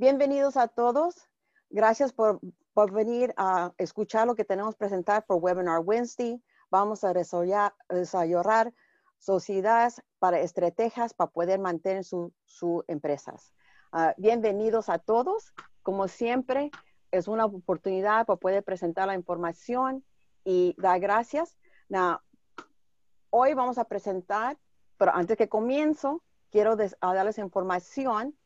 Bienvenidos a todos. Gracias por, por, venir a escuchar lo que tenemos presentar por Webinar Wednesday. Vamos a desarrollar, sociedades para estrategias para poder mantener sus su empresas. Uh, bienvenidos a todos. Como siempre, es una oportunidad para poder presentar la información y dar gracias. Hoy vamos a presentar, pero antes que comienzo, quiero darles información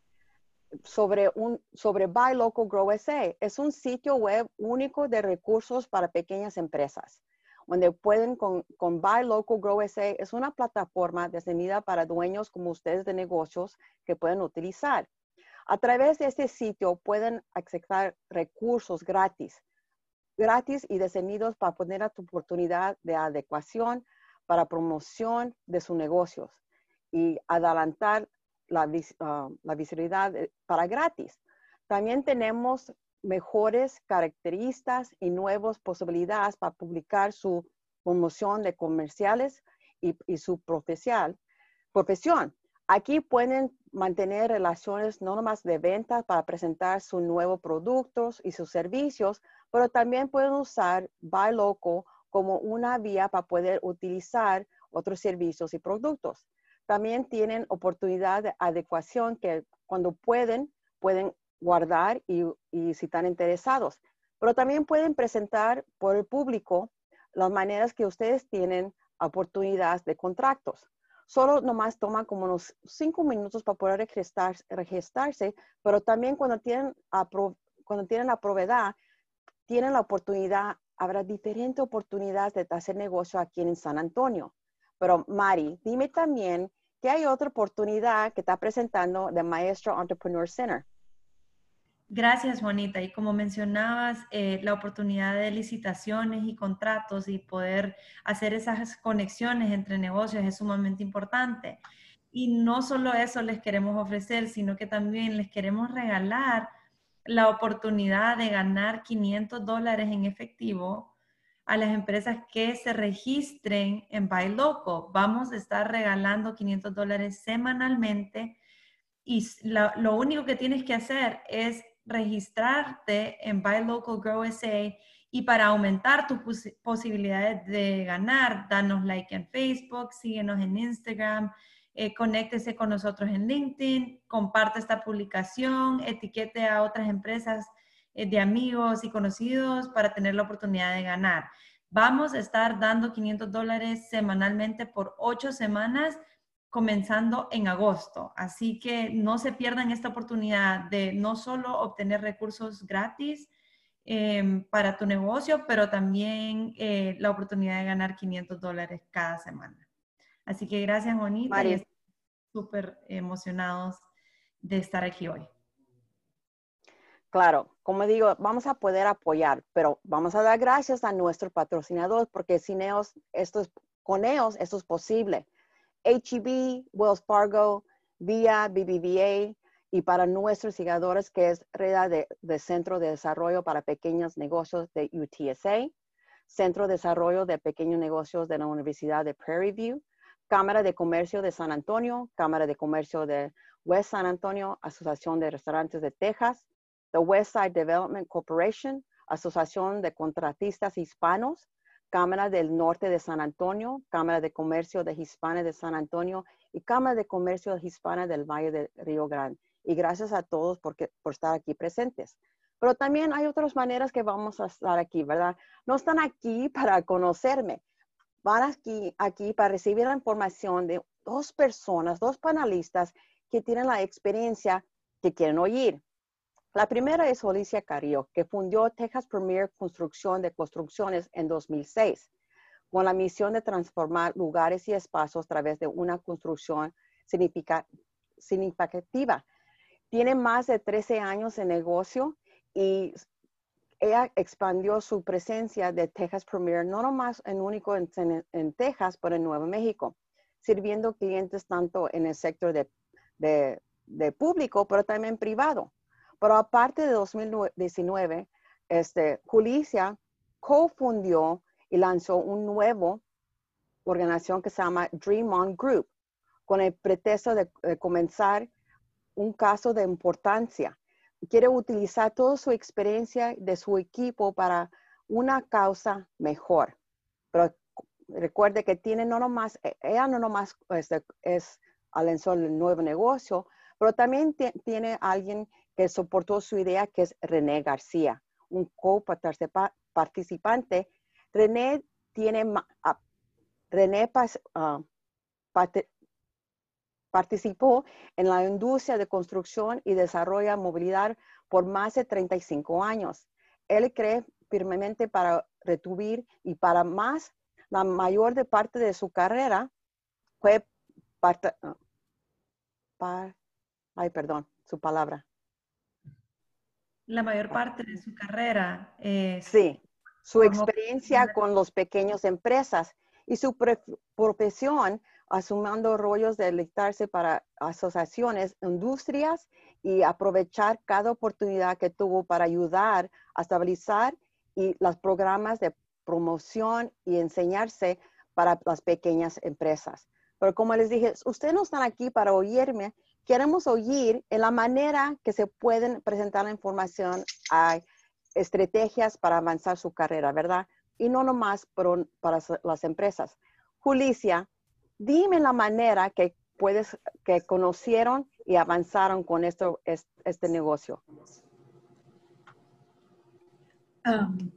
sobre, un, sobre Buy Local Grow SA. Es un sitio web único de recursos para pequeñas empresas, donde pueden con, con Buy Local Grow SA. Es una plataforma diseñada para dueños como ustedes de negocios que pueden utilizar. A través de este sitio pueden acceder recursos gratis, gratis y diseñados para poner a tu oportunidad de adecuación para promoción de sus negocios y adelantar la, ah, la visibilidad eh, para gratis. También tenemos mejores características y nuevas posibilidades para publicar su promoción de comerciales y, su profesional, profesión. Aquí pueden mantener relaciones no nomás de ventas para presentar sus nuevos productos y sus servicios, pero también pueden usar Buy Local como una vía para poder utilizar otros servicios y productos. También tienen oportunidad de adecuación que cuando pueden, pueden guardar y, si están interesados. Pero también pueden presentar por el público las maneras que ustedes tienen oportunidades de contratos. Solo nomás toma como unos cinco minutos para poder registrarse, pero también cuando tienen, cuando tienen la propiedad, tienen la oportunidad, habrá diferentes oportunidades de hacer negocio aquí en San Antonio. Pero Mari, dime también que hay otra oportunidad que está presentando de Maestro Entrepreneur Center. Gracias, Juanita. Y como mencionabas, eh, la oportunidad de licitaciones y contratos y poder hacer esas conexiones entre negocios es sumamente importante. Y no solo eso les queremos ofrecer, sino que también les queremos regalar la oportunidad de ganar 500 dólares en efectivo a las empresas que se registren en Buy Local. Vamos a estar regalando 500 dólares semanalmente y lo único que tienes que hacer es registrarte en Buy Local Grow SA y para aumentar tus posibilidades de ganar, danos like en Facebook, síguenos en Instagram, eh, conéctese con nosotros en LinkedIn, comparte esta publicación, etiquete a otras empresas de amigos y conocidos para tener la oportunidad de ganar. Vamos a estar dando 500 dólares semanalmente por ocho semanas, comenzando en agosto. Así que no se pierdan esta oportunidad de no solo obtener recursos gratis em, para tu negocio, pero también eh, la oportunidad de ganar 500 dólares cada semana. Así que gracias, Bonita. Y súper emocionados de estar aquí hoy. Claro, como digo, vamos a poder apoyar, pero vamos a dar gracias a nuestro patrocinador porque sin ellos, esto es, con ellos esto es posible. HEB, Wells Fargo, VIA, BBVA y para nuestros seguidores que es Red de, Centro de Desarrollo para Pequeños Negocios de UTSA, Centro de Desarrollo de Pequeños Negocios de la Universidad de Prairie View, Cámara de Comercio de San Antonio, Cámara de Comercio de West San Antonio, Asociación de Restaurantes de Texas, the Westside Development Corporation, Asociación de Contratistas Hispanos, Cámara del Norte de San Antonio, Cámara de Comercio de Hispana de San Antonio y Cámara de Comercio Hispana del Valle de Río Grande. Y gracias a todos por, estar aquí presentes. Pero también hay otras maneras que vamos a estar aquí, ¿verdad? No están aquí para conocerme, van aquí para recibir la información de dos personas, dos panelistas que tienen la experiencia que quieren oír. La primera es Alicia Carillo, que fundó Texas Premier Construcción de Construcciones en 2006, con la misión de transformar lugares y espacios a través de una construcción significativa. Tiene más de 13 años de negocio y ella expandió su presencia de Texas Premier no nomás en único en, Texas, pero en Nuevo México, sirviendo clientes tanto en el sector de, de público, pero también privado. Pero aparte de 2019, este, Julicia cofundió y lanzó un nuevo organización que se llama Dream On Group, con el pretexto de, comenzar un caso de importancia quiere utilizar toda su experiencia de su equipo para una causa mejor. Pero recuerde que tiene no nomás, e, ella no nomás este, es, es el nuevo negocio, pero también tiene alguien que soportó su idea, que es René García, un co-participante. René tiene, René ah, participó en la industria de construcción y desarrollo movilidad por más de 35 años. Él cree firmemente para retubir y para más, la mayor parte de su carrera fue parte, ah, ay, perdón, su palabra. La mayor parte de su carrera. es sí, su experiencia con los pequeños empresas y su profesión asumiendo rollos de electarse para asociaciones, industrias y aprovechar cada oportunidad que tuvo para ayudar a estabilizar y los programas de promoción y enseñarse para las pequeñas empresas. Pero como les dije, ustedes no están aquí para oírme, queremos oír en la manera que se pueden presentar la información a estrategias para avanzar su carrera, ¿verdad? Y no nomás para, para las empresas. Julicia, dime la manera que puedes, que conocieron y avanzaron con esto, este, negocio. Um,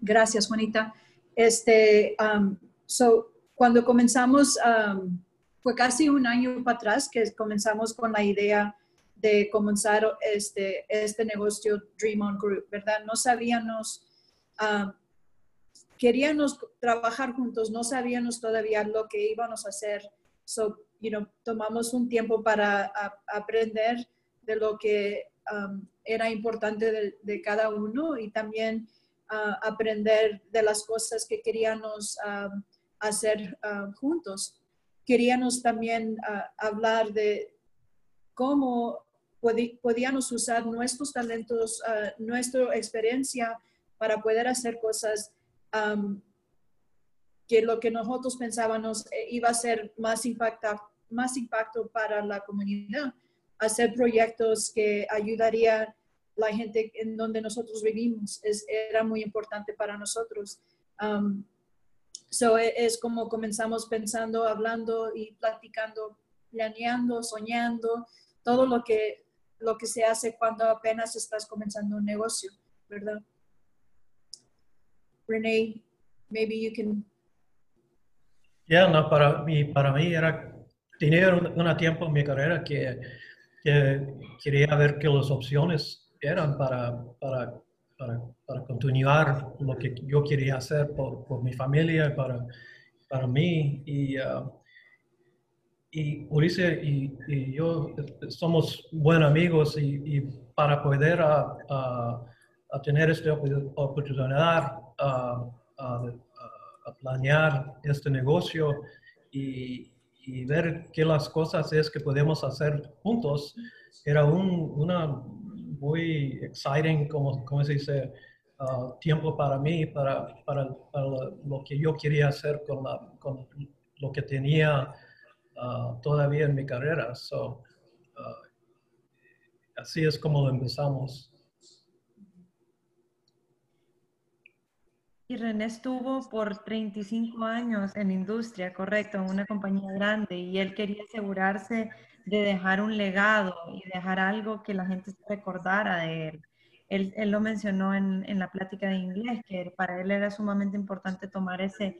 gracias, Juanita. Este, um, so, cuando comenzamos, um, fue casi un año para atrás que comenzamos con la idea de comenzar este, este negocio Dream On Group, ¿verdad? No sabíamos, queríamos trabajar juntos, no sabíamos todavía lo que íbamos a hacer. So, you know, tomamos un tiempo para aprender de lo que era importante de, cada uno y también uh, aprender de las cosas que queríamos hacer juntos queríamos también ah, hablar de cómo podíamos usar nuestros talentos, uh, nuestra experiencia para poder hacer cosas que lo que nosotros pensábamos eh, iba a ser más, impacta, más impacto para la comunidad, hacer proyectos que ayudaría la gente en donde nosotros vivimos, era muy importante para nosotros. So, e, es como comenzamos pensando, hablando y platicando, planeando, soñando, todo lo que, lo que se hace cuando apenas estás comenzando un negocio, ¿verdad? Renee, maybe you can. Ya, no, para mí, para mí era, tenía un, tiempo en mi carrera que, que quería ver qué las opciones eran para, para para, para, continuar lo que yo quería hacer por, por mi familia, para, para mí. Y, uh, y Ulises y, y, yo somos buenos amigos y, para poder a, a, tener esta oportunidad a, planear este negocio y, y, ver qué las cosas es que podemos hacer juntos, era un, una muy exciting, como, como se dice, uh, tiempo para mí, para, para, lo que yo quería hacer con, la, con lo que tenía uh, todavía en mi carrera. So, uh, así es como empezamos. Y René estuvo por 35 años en industria, correcto, en una compañía grande, y él quería asegurarse de dejar un legado y dejar algo que la gente se recordara de él. Él, él lo mencionó en, en, la plática de inglés, que para él era sumamente importante tomar ese,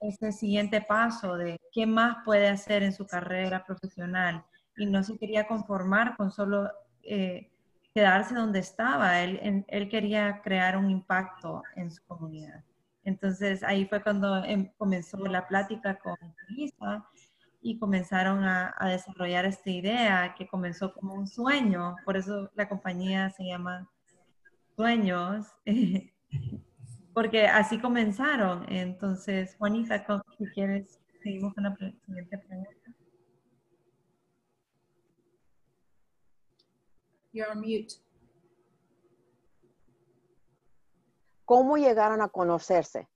ese siguiente paso de qué más puede hacer en su carrera profesional y no se quería conformar con solo eh, quedarse donde estaba. Él, él quería crear un impacto en su comunidad. Entonces ahí fue cuando em, comenzó la plática con Lisa y comenzaron a, desarrollar esta idea que comenzó como un sueño, por eso la compañía se llama Sueños, porque así comenzaron. Entonces, Juanita, si quieres, seguimos con la siguiente pregunta. You're on mute. ¿Cómo llegaron a conocerse?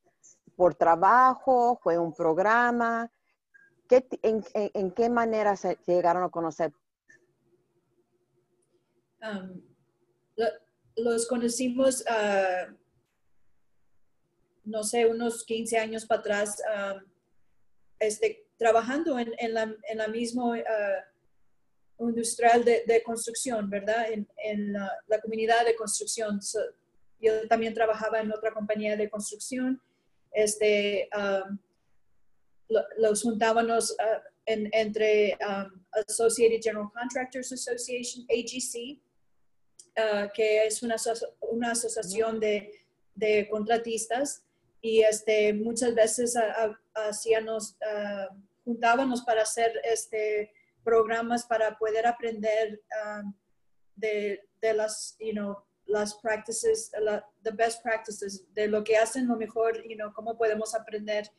¿Por trabajo? ¿Fue un programa? En, qué manera se llegaron a conocer? Um, los conocimos, uh, no sé, unos 15 años para atrás, um, este, trabajando en, la, la misma uh, industrial de, de, construcción, ¿verdad? En, la, la, comunidad de construcción. yo también trabajaba en otra compañía de construcción. Este, um, los juntábamos uh, en, entre um, Associated General Contractors Association, AGC, uh, que es una, una asociación de, de, contratistas, y este, muchas veces hacíamos, uh, juntábamos para hacer este, programas para poder aprender um, de, de, las, you know, las practices, the best practices, de lo que hacen lo mejor, you know, cómo podemos aprender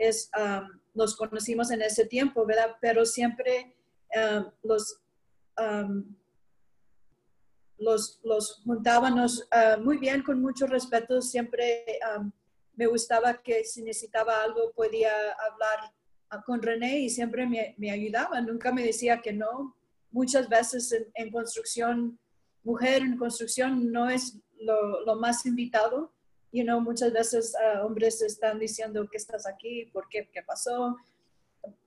es, um, nos conocimos en ese tiempo, ¿verdad? Pero siempre um, los, um, los, los, juntábamos uh, muy bien, con mucho respeto. Siempre me gustaba que si necesitaba algo podía hablar uh, con René y siempre me, me, ayudaba. Nunca me decía que no. Muchas veces en, en construcción, mujer en construcción no es lo, lo más invitado you know, muchas veces uh, hombres están diciendo que estás aquí, por qué, qué pasó.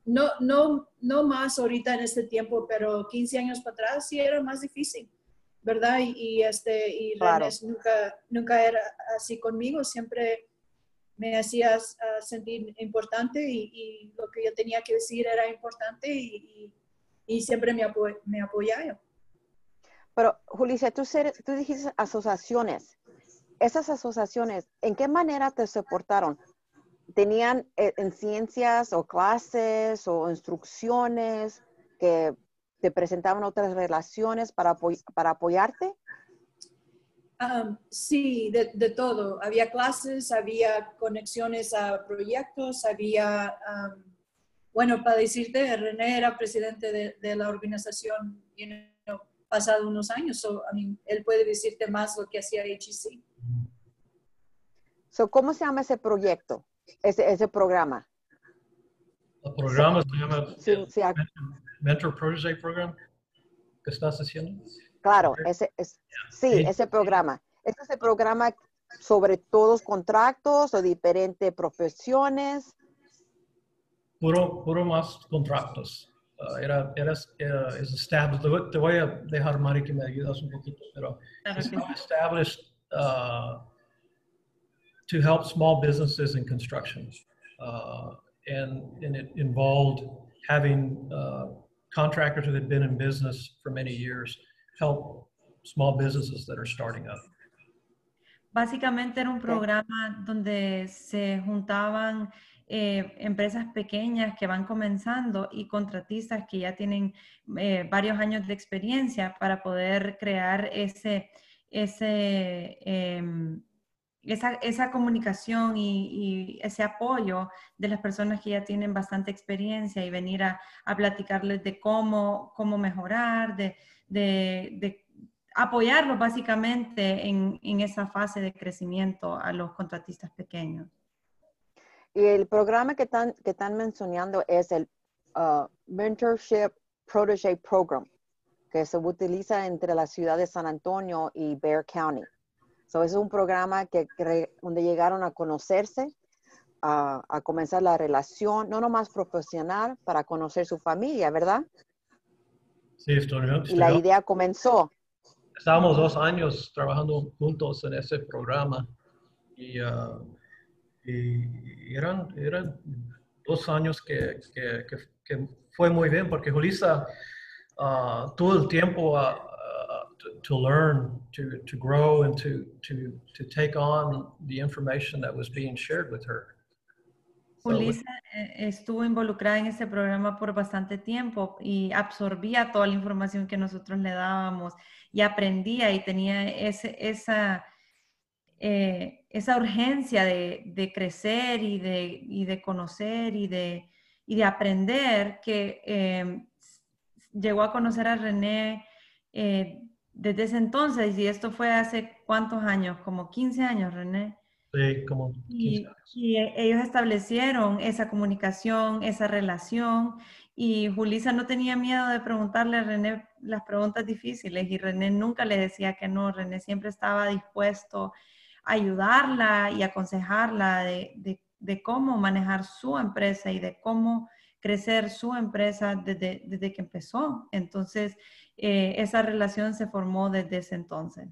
No, no, no más ahorita en este tiempo, pero 15 años para atrás sí era más difícil, ¿verdad? Y, este, y claro. nunca, nunca era así conmigo, siempre me hacías uh, sentir importante y, y, lo que yo tenía que decir era importante y, y siempre me, apo me apoyaba. Pero, Julicia, tú, tú dijiste asociaciones esas asociaciones, ¿en qué manera te soportaron? ¿Tenían eh, en ciencias o clases o instrucciones que te presentaban otras relaciones para, para apoyarte? Um, sí, de, todo. Había clases, había conexiones a proyectos, había, um, bueno, para decirte, René era presidente de, la organización you know, pasado unos años, so, I él puede decirte más lo que hacía HEC. So, ¿Cómo se llama ese proyecto, ese, ese programa? El programa se llama sí, sí, Mentor Protege Program. ¿Qué estás haciendo? Claro, ese, es, sí, ese programa. ¿Es ese programa sobre todos contratos o diferentes profesiones? Puro, puro más contratos. Uh, era, era, era es established. Te voy a dejar, Mari, que me ayudas un poquito, pero es established uh, to help small businesses in construction. Uh, and, and it involved having uh, contractors that had been in business for many years help small businesses that are starting up. Básicamente era un programa donde se juntaban eh, empresas pequeñas que van comenzando y contratistas que ya tienen eh, varios años de experiencia para poder crear ese, ese eh, esa, esa comunicación y, y, ese apoyo de las personas que ya tienen bastante experiencia y venir a, a platicarles de cómo, cómo mejorar, de, de, de apoyarlos básicamente en, en, esa fase de crecimiento a los contratistas pequeños. Y el programa que están, que están mencionando es el uh, Mentorship Protege Program, que se utiliza entre la ciudad de San Antonio y Bear County es un programa que, donde llegaron a conocerse, a, a, comenzar la relación, no nomás profesional, para conocer su familia, ¿verdad? Sí, estoy, Y la idea comenzó. Estábamos dos años trabajando juntos en ese programa y, uh, y eran, eran dos años que, que, que, fue muy bien porque Julissa uh, todo el tiempo uh, to learn, to, to grow, and to, to, to take on the information that was being shared with her. Ulisa eh, estuvo involucrada en ese programa por bastante tiempo y absorbía toda la información que nosotros le dábamos y aprendía y tenía ese, esa, eh, esa urgencia de, de, crecer y de, y de conocer y de, y de aprender que eh, llegó a conocer a René eh, desde ese entonces, y esto fue hace cuántos años, como 15 años, René. Sí, como 15 y, y, ellos establecieron esa comunicación, esa relación, Y Julisa no tenía miedo de preguntarle a René las preguntas difíciles y René nunca le decía que no, René siempre estaba dispuesto a ayudarla y aconsejarla de, cómo manejar su empresa y de cómo crecer su empresa desde, desde que empezó. Entonces, eh, esa relación se formó desde ese entonces.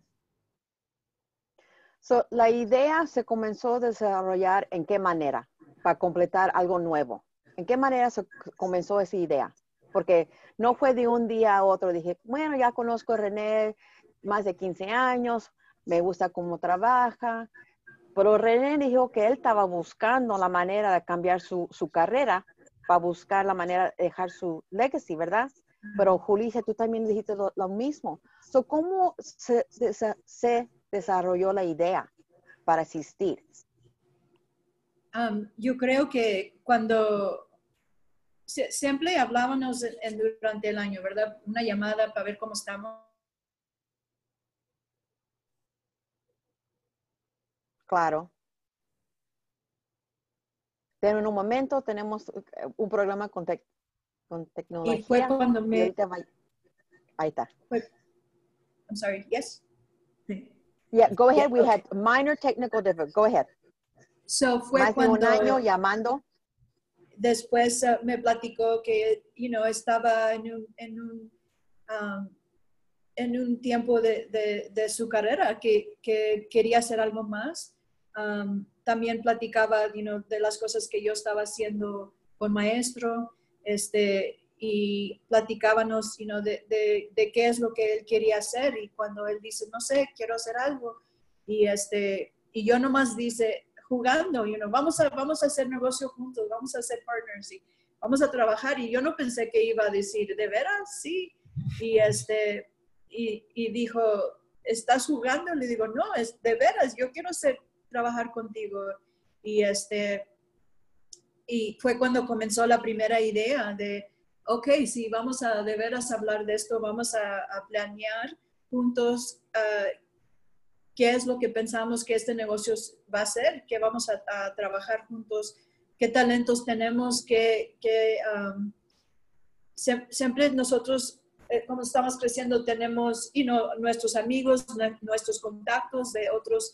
la idea se comenzó a desarrollar en qué manera para completar algo nuevo. ¿En qué manera se comenzó esa idea? Porque no fue de un día a otro. Dije, bueno, ya conozco a René más de 15 años, me gusta cómo trabaja. Pero René dijo que él estaba buscando la manera de cambiar su, carrera para buscar la manera de dejar su legacy, ¿verdad? Pero Julicia, tú también dijiste lo, mismo. ¿Cómo se, se, desarrolló la idea para asistir? yo creo que cuando siempre hablábamos durante el año, ¿verdad? Una llamada para ver cómo estamos. Claro. Pero en un momento tenemos eh, un programa con, con tecnología. Y fue cuando me... Ahí está. I'm sorry, yes? Yeah, go ahead. We had minor technical difficulties. Go ahead. So fue cuando, un año llamando. Después uh, me platicó que, you know, estaba en un, en un, um, en un tiempo de, de, de su carrera que, que, quería hacer algo más. Um, también platicaba, you know, de las cosas que yo estaba haciendo con maestro, este, y platicábamos, you know, de, de, de, qué es lo que él quería hacer. Y cuando él dice, no sé, quiero hacer algo, y, este, y yo nomás dice, jugando, you know, vamos a, vamos a hacer negocio juntos, vamos a hacer partners y vamos a trabajar. Y yo no pensé que iba a decir, ¿de veras? Sí. Y, este, y, y dijo, ¿estás jugando? Le digo, no, es de veras, yo quiero ser, trabajar contigo. Y, este, y fue cuando comenzó la primera idea de, ok, sí, vamos a de veras hablar de esto, vamos a, planear juntos uh, qué es lo que pensamos que este negocio va a ser, qué vamos a, trabajar juntos, qué talentos tenemos, qué, um, siempre nosotros, eh, como estamos creciendo, tenemos you nuestros amigos, nuestros contactos de otros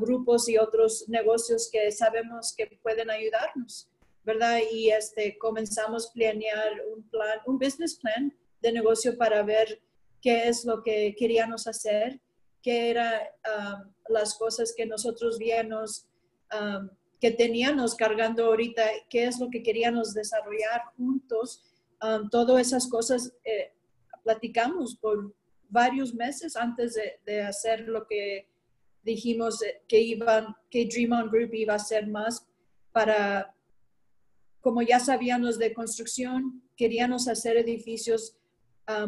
grupos y otros negocios que sabemos que pueden ayudarnos, ¿verdad? Y este, comenzamos a planear un plan, un business plan de negocio para ver qué es lo que queríamos hacer qué eran um, las cosas que nosotros víamos um, que teníamos cargando ahorita, qué es lo que queríamos desarrollar juntos. Um, todas esas cosas eh, platicamos por varios meses antes de, hacer lo que dijimos que iban, que Dream On Group iba a ser más para, como ya sabíamos de construcción, queríamos hacer edificios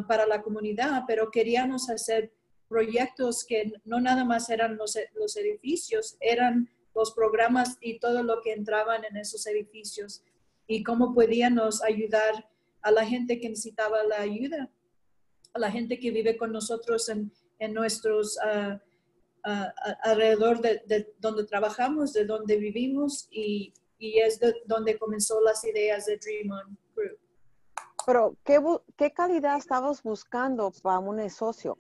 para la comunidad, pero queríamos hacer proyectos que no nada más eran los, los edificios, eran los programas y todo lo que entraban en esos edificios y cómo podíamos ayudar a la gente que necesitaba la ayuda, a la gente que vive con nosotros en, en nuestros uh, alrededor de, donde trabajamos, de donde vivimos y, es de donde comenzó las ideas de Dream On Group. Pero, ¿qué, ¿qué calidad estabas buscando para un socio?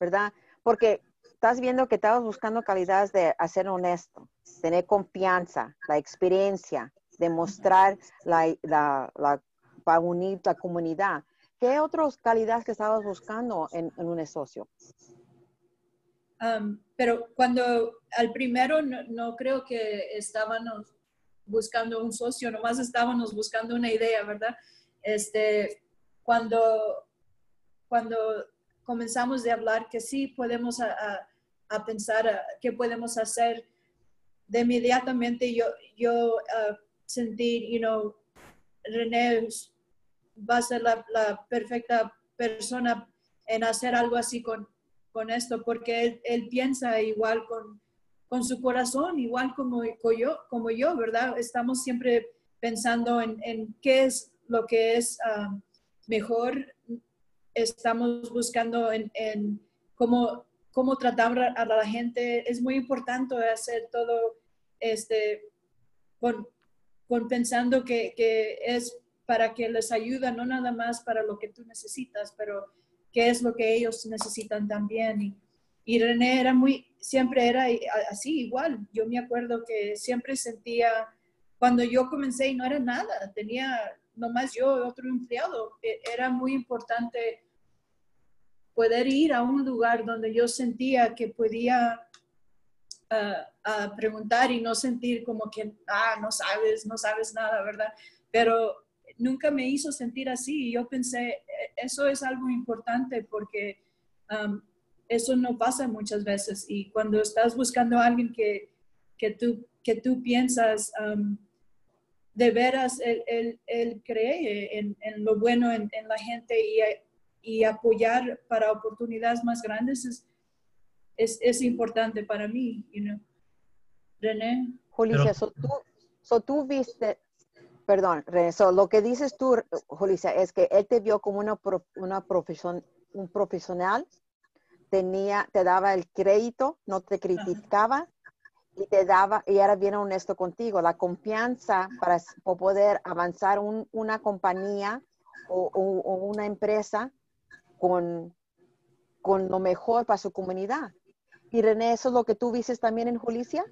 ¿verdad? Porque estás viendo que estabas buscando calidades de hacer honesto, tener confianza, la experiencia, demostrar la, la, para unir la comunidad. ¿Qué otras calidades que estabas buscando en, un socio? Um, pero cuando al primero no, no, creo que estábamos buscando un socio, nomás estábamos buscando una idea, ¿verdad? Este, cuando, cuando comenzamos de hablar que sí podemos a, a, pensar qué podemos hacer, de inmediatamente yo, yo uh, sentí, you know, René va a ser la, la, perfecta persona en hacer algo así con, con esto, porque él, él piensa igual con, con, su corazón, igual como, como, yo, como ¿verdad? Estamos siempre pensando en, en qué es lo que es uh, mejor estamos buscando en, cómo, cómo tratar a la gente. Es muy importante hacer todo este, con, pensando que, es para que les ayude, no nada más para lo que tú necesitas, pero qué es lo que ellos necesitan también. Y, y René era muy, siempre era así, igual. Yo me acuerdo que siempre sentía, cuando yo comencé y no era nada, tenía nomás yo, otro empleado, e, era muy importante poder ir a un lugar donde yo sentía que podía uh, preguntar y no sentir como que, ah, no sabes, no sabes nada, ¿verdad? Pero nunca me hizo sentir así y yo pensé, e, eso es algo importante porque um, eso no pasa muchas veces y cuando estás buscando a alguien que, que, tú, que tú piensas, um, de veras, él, él, cree en, en, lo bueno en, en la gente y, y, apoyar para oportunidades más grandes es, es, es importante para mí, you know. René. Julicia, so tú, so tú viste, perdón, René, so lo que dices tú, Julicia, es que él te vio como una, una profesión, un profesional, tenía, te daba el crédito, no te criticaba y te daba, y era bien honesto contigo, la confianza para, poder avanzar una compañía o, una empresa con, con lo mejor para su comunidad. Y René, ¿eso es lo que tú viste también en Julicia?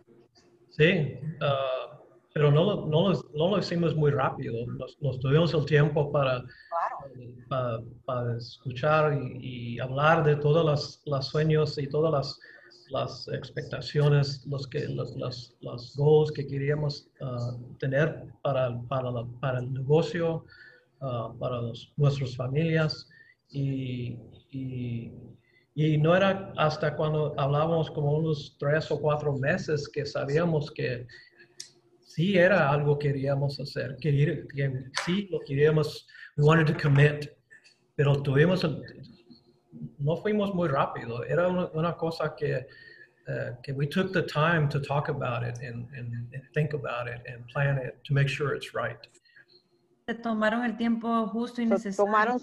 Sí, ah, pero no, no, no, lo hicimos muy rápido. Nos, tuvimos el tiempo para, para, escuchar y, hablar de todos los, sueños y todas las, las expectaciones, los, que, los, los, goals que queríamos ah, tener para, para, para, el negocio, uh, para nuestras familias. Y, y, y, no era hasta cuando hablábamos como unos tres o cuatro meses que sabíamos que sí era algo que queríamos hacer, que, que sí lo queríamos, we wanted to commit, pero tuvimos, no fuimos muy rápido, era una, una cosa que, uh, que we took the time to talk about it and, and, and think about it and plan it to make sure it's right. Se tomaron el tiempo justo y necesario. Tomaron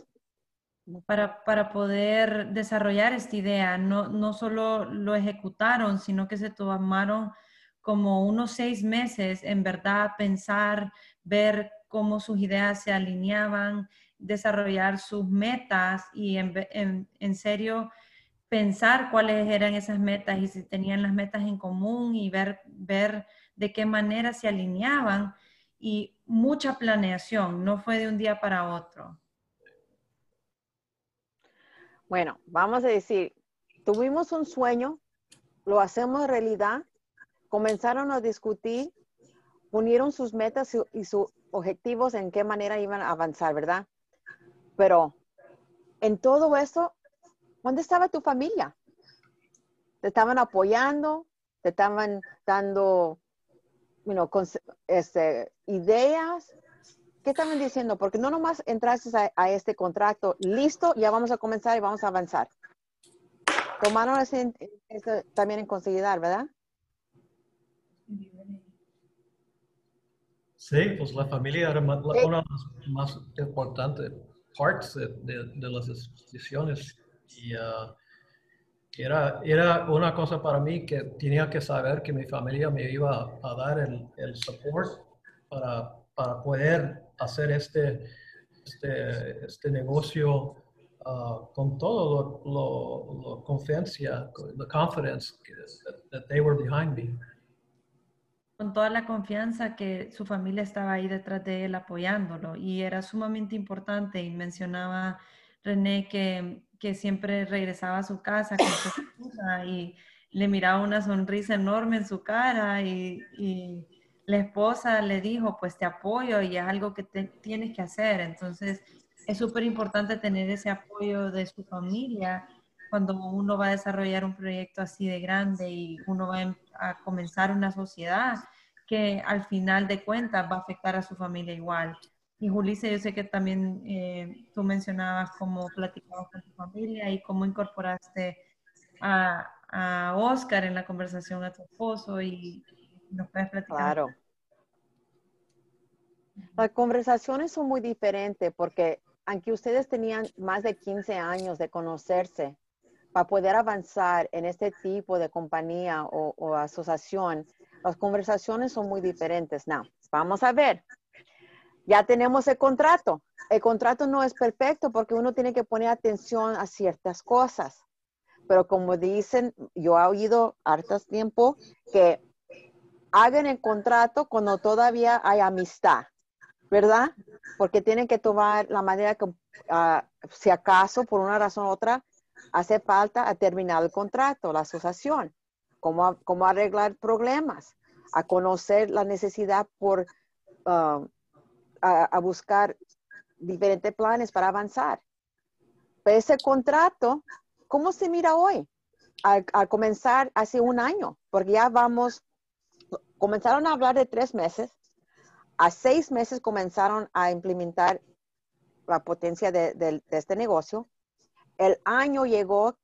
para, para, poder desarrollar esta idea. No, no solo lo ejecutaron, sino que se tomaron como unos seis meses en verdad pensar, ver cómo sus ideas se alineaban, desarrollar sus metas y en, serio pensar cuáles eran esas metas y si tenían las metas en común y ver, ver de qué manera se alineaban y mucha planeación, no fue de un día para otro. Bueno, vamos a decir, tuvimos un sueño, lo hacemos realidad comenzaron a discutir, unieron sus metas y, sus objetivos en qué manera iban a avanzar, ¿verdad? Pero en todo eso, ¿dónde estaba tu familia? ¿Te estaban apoyando? ¿Te estaban dando este, ideas? ¿Qué estaban diciendo? Porque no nomás entraste a, este contrato, listo, ya vamos a comenzar y vamos a avanzar. Tomaron eso también en considerar, ¿verdad? Sí, pues la familia era una de las más importantes partes de, las decisiones. Y uh, era, era una cosa para mí que tenía que saber que mi familia me iba a dar el, el support para, para poder hacer este, este, este negocio uh, con todo lo, lo, confianza, la confidence that, that they were behind me con toda la confianza que su familia estaba ahí detrás de él apoyándolo y era sumamente importante y mencionaba René que, que siempre regresaba a su casa con su esposa y le miraba una sonrisa enorme en su cara y, y, la esposa le dijo, pues te apoyo y es algo que te, tienes que hacer. Entonces es súper importante tener ese apoyo de su familia cuando uno va a desarrollar un proyecto así de grande y uno va a comenzar una sociedad que al final de cuentas va a afectar a su familia igual. Y Julissa, yo sé que también eh, tú mencionabas cómo platicabas con tu familia y cómo incorporaste a, a, Oscar en la conversación a tu esposo y nos puedes platicar. Claro. Las conversaciones son muy diferentes porque aunque ustedes tenían más de 15 años de conocerse, para poder avanzar en este tipo de compañía o, asociación, las conversaciones son muy diferentes. Now, vamos a ver. ya tenemos el contrato. El contrato no es perfecto porque uno tiene que poner atención a ciertas cosas. Pero como dicen, yo he oído hartas tiempo que hagan el contrato cuando todavía hay amistad, ¿verdad? Porque tienen que tomar la manera que, ah, si acaso, por una razón u otra, hace falta a terminar el contrato, la asociación, cómo, cómo arreglar problemas, a conocer la necesidad por ah, a, buscar diferentes planes para avanzar. Ese contrato, ¿cómo se mira hoy? Al, comenzar hace un año, porque ya vamos, comenzaron a hablar de tres meses, a seis meses comenzaron a implementar la potencia de, este negocio. El año llegó,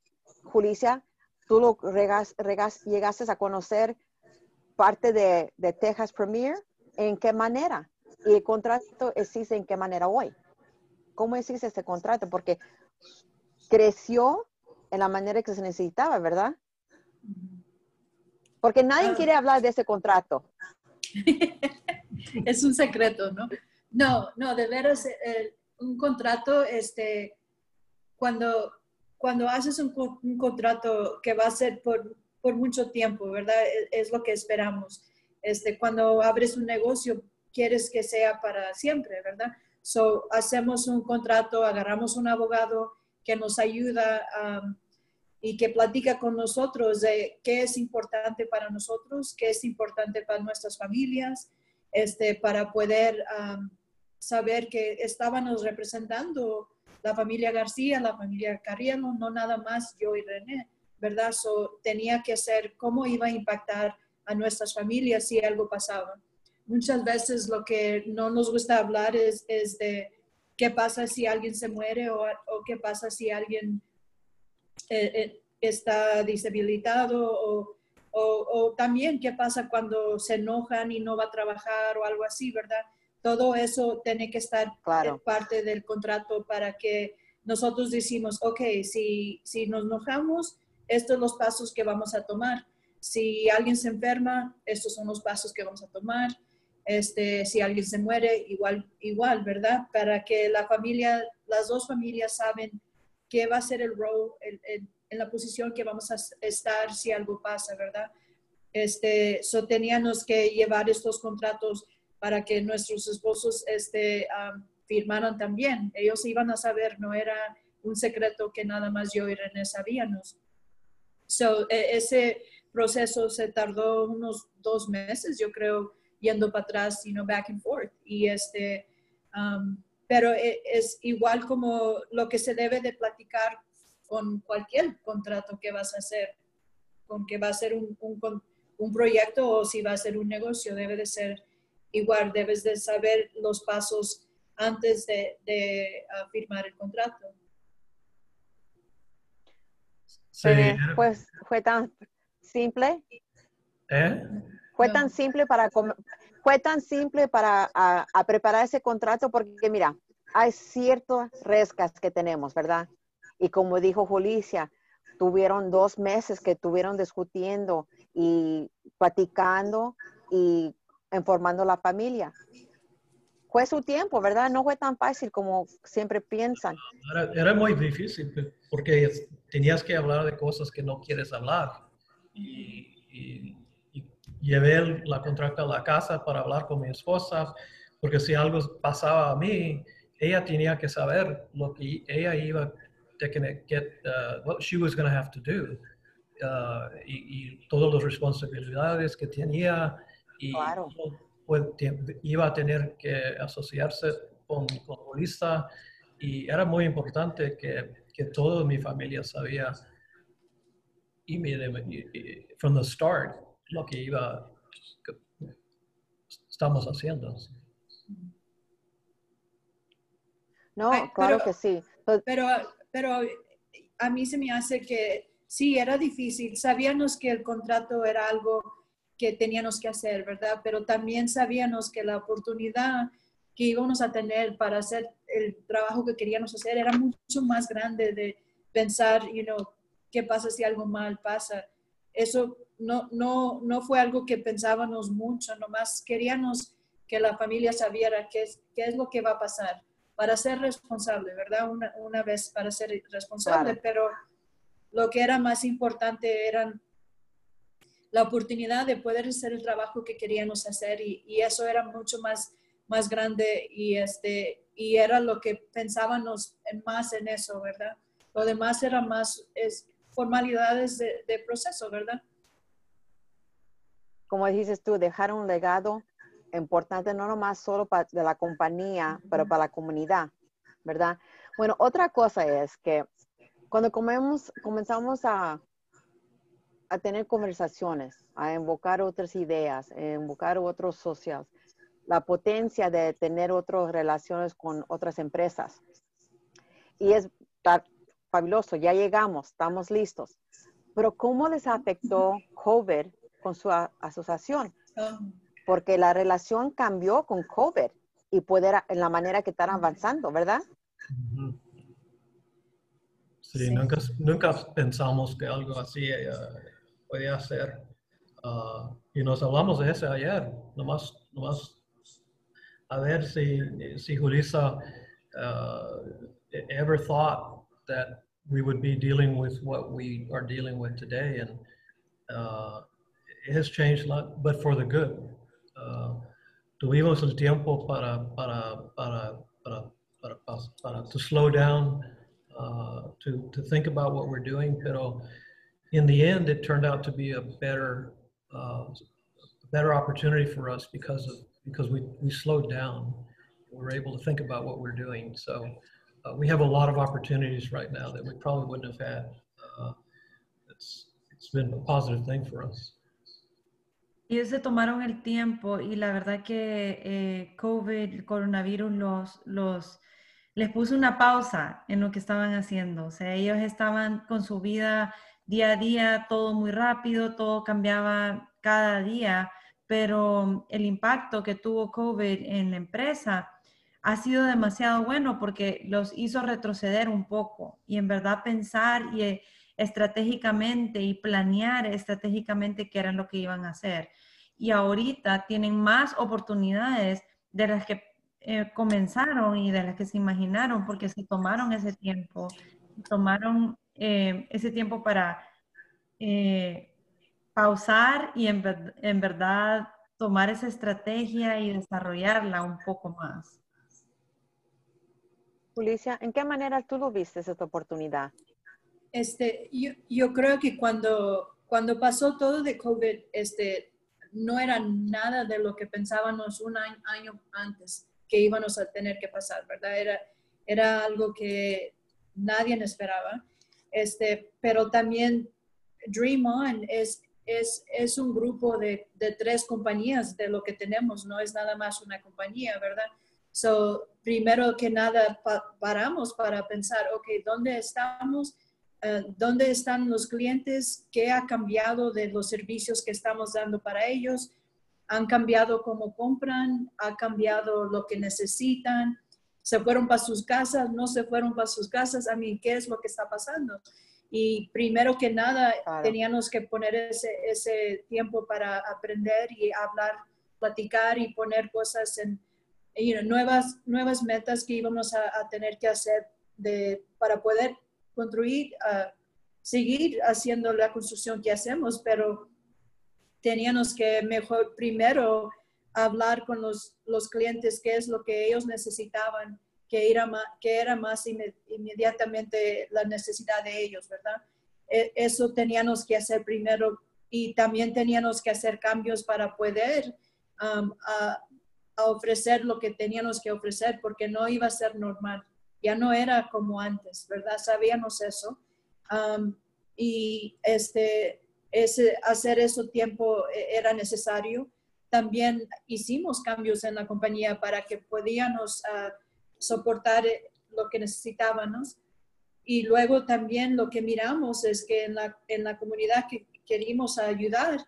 Julicia, tú lo regas, llegaste a conocer parte de, de Texas Premier. ¿En qué manera? ¿Y el contrato existe en qué manera hoy? ¿Cómo existe este contrato? Porque creció en la manera que se necesitaba, ¿verdad? Porque nadie ah. quiere hablar de ese contrato. es un secreto, ¿no? No, no, de veras, eh, un contrato, este, cuando, cuando haces un, contrato que va a ser por, por mucho tiempo, ¿verdad? Es, es, lo que esperamos. Este, cuando abres un negocio, quieres que sea para siempre, ¿verdad? So, hacemos un contrato, agarramos un abogado que nos ayuda um, y que platica con nosotros de qué es importante para nosotros, qué es importante para nuestras familias, este, para poder um, saber que estábamos representando la familia García, la familia Carriano, no nada más yo y René, ¿verdad? So, tenía que ser cómo iba a impactar a nuestras familias si algo pasaba muchas veces lo que no nos gusta hablar es, de qué pasa si alguien se muere o, qué pasa si alguien eh, eh, está disabilitado o, también qué pasa cuando se enojan y no va a trabajar o algo así, ¿verdad? Todo eso tiene que estar en parte del contrato para que nosotros decimos, ok, si, si nos enojamos, estos son los pasos que vamos a tomar. Si alguien se enferma, estos son los pasos que vamos a tomar este, si alguien se muere, igual, igual, ¿verdad? Para que la familia, las dos familias saben qué va a ser el rol, en la posición que vamos a estar si algo pasa, ¿verdad? Este, so teníamos que llevar estos contratos para que nuestros esposos este, firmaran también. Ellos iban a saber, no era un secreto que nada más yo y René sabíamos. So, e, ese proceso se tardó unos dos meses, yo creo, yendo para atrás, you know, back and forth. Y este, pero e, es igual como lo que se debe de platicar con cualquier contrato que vas a hacer, con que va a ser un, un, un proyecto o si va a ser un negocio, debe de ser igual, debes de saber los pasos antes de, de uh, firmar el contrato. Sí. Eh, pues fue tan simple. ¿Eh? Fue tan simple para fue tan simple para a, preparar ese contrato porque mira, hay ciertas rescas que tenemos, ¿verdad? Y como dijo Julicia, tuvieron dos meses que estuvieron discutiendo y platicando y informando a la familia. Fue su tiempo, ¿verdad? No fue tan fácil como siempre piensan. Era, muy difícil porque tenías que hablar de cosas que no quieres hablar. y llevé la contrata a la casa para hablar con mi esposa, porque si algo pasaba a mí, ella tenía que saber lo que ella iba a get, uh, what she was going to have to do. Uh, y, todas las responsabilidades que tenía y pues, iba a tener que asociarse con, con Lisa y era muy importante que, que toda mi familia sabía y, y, from the start lo que iba, estamos haciendo. No, claro que sí. Pues pero, pero a mí se me hace que sí, era difícil. Sabíamos que el contrato era algo que teníamos que hacer, ¿verdad? Pero también sabíamos que la oportunidad que íbamos a tener para hacer el trabajo que queríamos hacer era mucho más grande de pensar, you know, qué pasa si algo mal pasa. Eso no, no, no fue algo que pensábamos mucho, nomás queríamos que la familia sabiera qué es, qué es lo que va a pasar para ser responsable, ¿verdad? Una, una vez para ser responsable, pero lo que era más importante era la oportunidad de poder hacer el trabajo que queríamos hacer y, y eso era mucho más, más grande y, este, y era lo que pensábamos más en eso, ¿verdad? Lo demás era más es formalidades de, de proceso, ¿verdad? Como dices tú, dejar un legado importante no nomás solo para de la compañía, pero para la comunidad, ¿verdad? Bueno, otra cosa es que cuando comemos, comenzamos a, a tener conversaciones, a invocar otras ideas, a invocar otros socios, la potencia de tener otras relaciones con otras empresas. Y es fabuloso, ya llegamos, estamos listos. Pero ¿cómo les afectó COVID con su asociación? Porque la relación cambió con COVID y poder en la manera que están avanzando, ¿verdad? Sí, Nunca, pensamos que algo así uh, podía ser. Uh, y nos hablamos de eso ayer, nomás, nomás a ver si, si Julissa uh, ever thought that we would be dealing with what we are dealing with today. And uh, it has changed a lot, but for the good. Uh, tuvimos el tiempo para, para, para, para, para, para to slow down, uh, to, to think about what we're doing. Pero in the end, it turned out to be a better, uh, better opportunity for us because of because we, we slowed down. We were able to think about what we're doing. So uh, we have a lot of opportunities right now that we probably wouldn't have had. Uh, it's, it's been a positive thing for us. Ellos se tomaron el tiempo y la verdad que eh, COVID, el coronavirus, los, los, les puso una pausa en lo que estaban haciendo. O sea, ellos estaban con su vida día a día, todo muy rápido, todo cambiaba cada día, pero el impacto que tuvo COVID en la empresa ha sido demasiado bueno porque los hizo retroceder un poco y en verdad pensar y eh, estratégicamente y planear estratégicamente qué era lo que iban a hacer. Y ahorita tienen más oportunidades de las que eh, comenzaron y de las que se imaginaron porque se tomaron ese tiempo, tomaron eh, ese tiempo para eh, pausar y en, en verdad tomar esa estrategia y desarrollarla un poco más. Julicia, ¿en qué manera tú lo viste esta oportunidad? Este, yo, yo, creo que cuando, cuando pasó todo de COVID, este, no era nada de lo que pensábamos un año, antes que íbamos a tener que pasar, ¿verdad? Era, era algo que nadie esperaba. Este, pero también Dream On es, es, es un grupo de, de, tres compañías de lo que tenemos, no es nada más una compañía, ¿verdad? So, primero que nada, paramos para pensar, ok, ¿dónde estamos? Eh, dónde están los clientes, qué ha cambiado de los servicios que estamos dando para ellos, han cambiado cómo compran, ha cambiado lo que necesitan, se fueron para sus casas, no se fueron para sus casas, a mí, ¿qué es lo que está pasando? Y primero que nada, teníamos que poner ese, ese tiempo para aprender y hablar, platicar y poner cosas en nuevas, nuevas metas que íbamos a, a tener que hacer de, para poder construir, uh, seguir haciendo la construcción que hacemos, pero teníamos que mejor primero hablar con los, los clientes qué es lo que ellos necesitaban, que era más, que era más inmediatamente la necesidad de ellos, ¿verdad? E, eso teníamos que hacer primero y también teníamos que hacer cambios para poder a ofrecer lo que teníamos que ofrecer, porque no iba a ser normal ya no era como antes, ¿verdad? Sabíamos eso. y este, ese, hacer eso tiempo e, era necesario. También hicimos cambios en la compañía para que podíamos uh, soportar eh, lo que necesitábamos. Y luego también lo que miramos es que en la, en la comunidad que queríamos ayudar,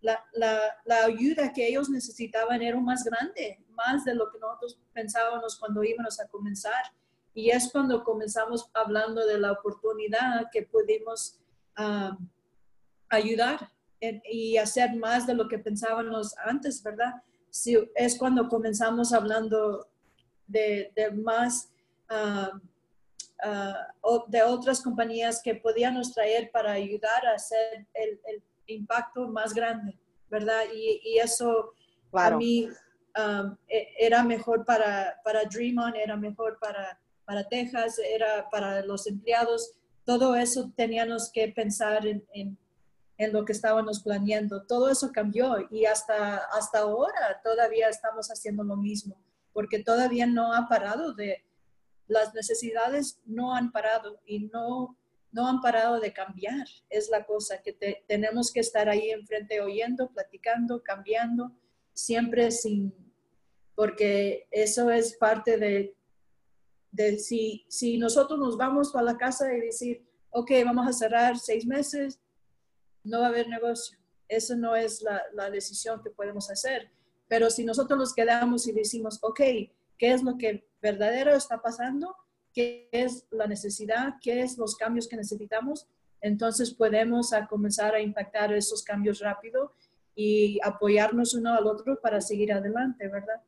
la, la, la, ayuda que ellos necesitaban era más grande, más de lo que nosotros pensábamos cuando íbamos a comenzar. Y es cuando comenzamos hablando de la oportunidad que pudimos ah, ayudar y hacer más de lo que pensábamos antes, ¿verdad? sí, es cuando comenzamos hablando de, de más, ah, de otras compañías que podíamos traer para ayudar a hacer el, el impacto más grande, ¿verdad? Y, y eso a mí um, e, era mejor para, para Dream On, era mejor para, para Texas, era para los empleados. Todo eso teníamos que pensar en, en, en, lo que estábamos planeando. Todo eso cambió y hasta, hasta ahora todavía estamos haciendo lo mismo, porque todavía no ha parado de, las necesidades no han parado y no, no han parado de cambiar. Es la cosa que tenemos que estar ahí enfrente oyendo, platicando, cambiando, siempre sin, porque eso es parte de, de si, si nosotros nos vamos a la casa y decir, ok, vamos a cerrar seis meses, no va a haber negocio. Eso no es la, la decisión que podemos hacer. Pero si nosotros nos quedamos y decimos, ok, ¿qué es lo que verdadero está pasando? ¿Qué es la necesidad? ¿Qué es los cambios que necesitamos? Entonces podemos a comenzar a impactar esos cambios rápido y apoyarnos uno al otro para seguir adelante, ¿verdad?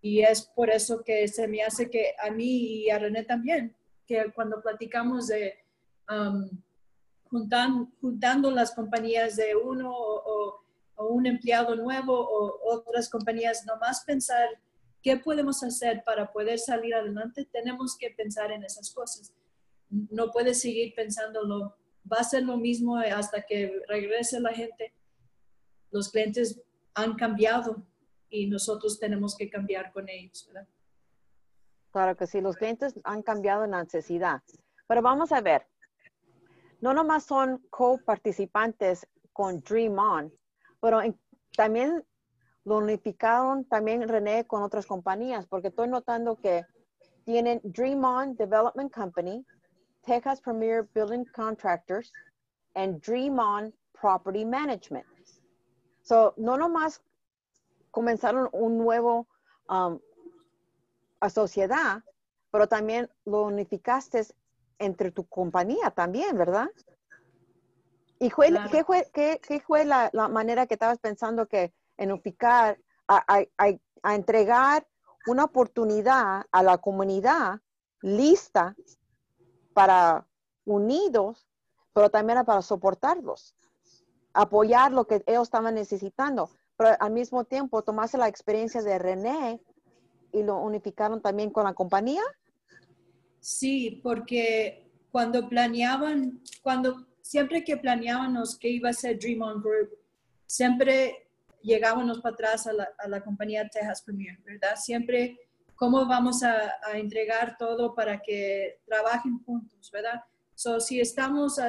Y es por eso que se me hace que a mí y a René también, que cuando platicamos de um, juntando las compañías de uno o, un empleado nuevo o otras compañías, nomás pensar qué podemos hacer para poder salir adelante, tenemos que pensar en esas cosas. No puedes seguir pensándolo, va a ser lo mismo hasta que regrese la gente. Los clientes han cambiado y nosotros tenemos que cambiar con ellos. Claro que sí, los clientes han cambiado en la necesidad. Pero vamos a ver, no nomás son coparticipantes con Dream On, pero también lo unificaron también René con otras compañías, porque estoy notando que tienen Dream On Development Company, Texas Premier Building Contractors, and Dream On Property Management. So, no nomás comenzaron un nuevo um, sociedad, pero también lo unificaste entre tu compañía también, ¿verdad? ¿Y qué fue, qué, qué fue la, la, manera que estabas pensando que en unificar, a, a, a, entregar una oportunidad a la comunidad lista para unidos, pero también para soportarlos, apoyar lo que ellos estaban necesitando? pero al mismo tiempo tomaste la experiencia de René y lo unificaron también con la compañía. Sí, porque cuando planeaban, cuando siempre que planeábamos que iba a ser Dream On Group, siempre llegábamos para atrás a la, compañía Texas Premier, ¿verdad? Siempre cómo vamos a, entregar todo para que trabajen juntos, ¿verdad? So, si estamos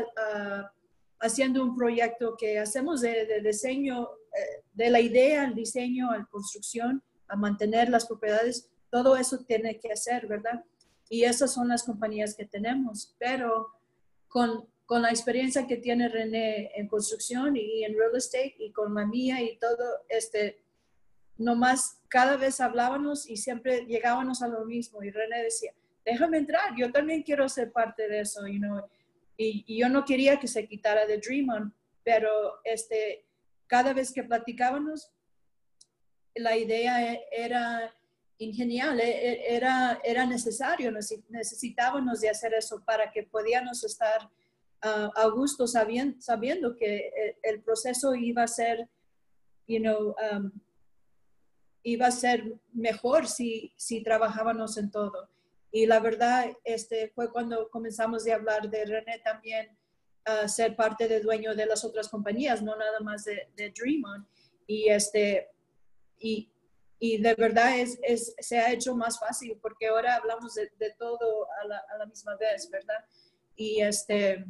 haciendo un proyecto que hacemos de, de diseño de la idea al diseño, a la construcción, a mantener las propiedades, todo eso tiene que hacer, ¿verdad? Y esas son las compañías que tenemos, pero con, con la experiencia que tiene René en construcción y en real estate y con la mía y todo, este, nomás cada vez hablábamos y siempre llegábamos a lo mismo y René decía, déjame entrar, yo también quiero ser parte de eso, you know? y, yo no quería que se quitara de Dream On, pero este, cada vez que platicábamos, la idea era ingenial, e, era, era necesario, necesitábamos de hacer eso para que podíamos estar ah, a gusto sabiendo, sabiendo que e, el, proceso iba a ser, you know, um, iba a ser mejor si, si trabajábamos en todo. Y la verdad, este, fue cuando comenzamos a hablar de René también, ser parte de dueño de las otras compañías, no nada más de, de Dream On. Y, este, y, y de verdad es, es, se ha hecho más fácil porque ahora hablamos de, de todo a la, a la, misma vez, ¿verdad? Y este,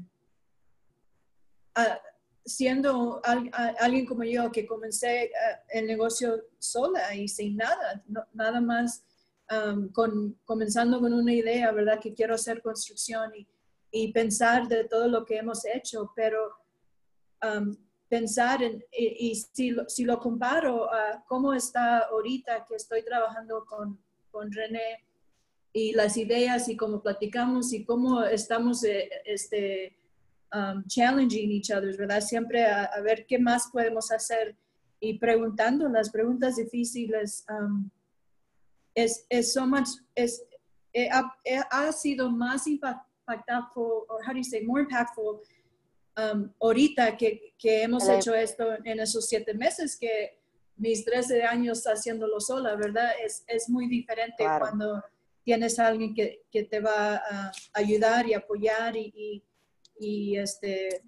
siendo alguien como yo que comencé el negocio sola y sin nada, nada más um, con, comenzando con una idea, ¿verdad? Que quiero hacer construcción y, y pensar de todo lo que hemos hecho, pero um, pensar en, y, si, lo, si, lo, comparo a cómo está ahorita que estoy trabajando con, con René y las ideas y cómo platicamos y cómo estamos eh, este, um, challenging each other, ¿verdad? Siempre a, a, ver qué más podemos hacer y preguntando las preguntas difíciles. Um, es, es so much, es, eh, ha, eh, ha, sido más impactful, or how do you say, more impactful um, ahorita que, que hemos hecho esto en esos siete meses que mis 13 años haciéndolo sola, ¿verdad? Es, es muy diferente cuando tienes a alguien que, que, te va a ayudar y apoyar y, y, y este,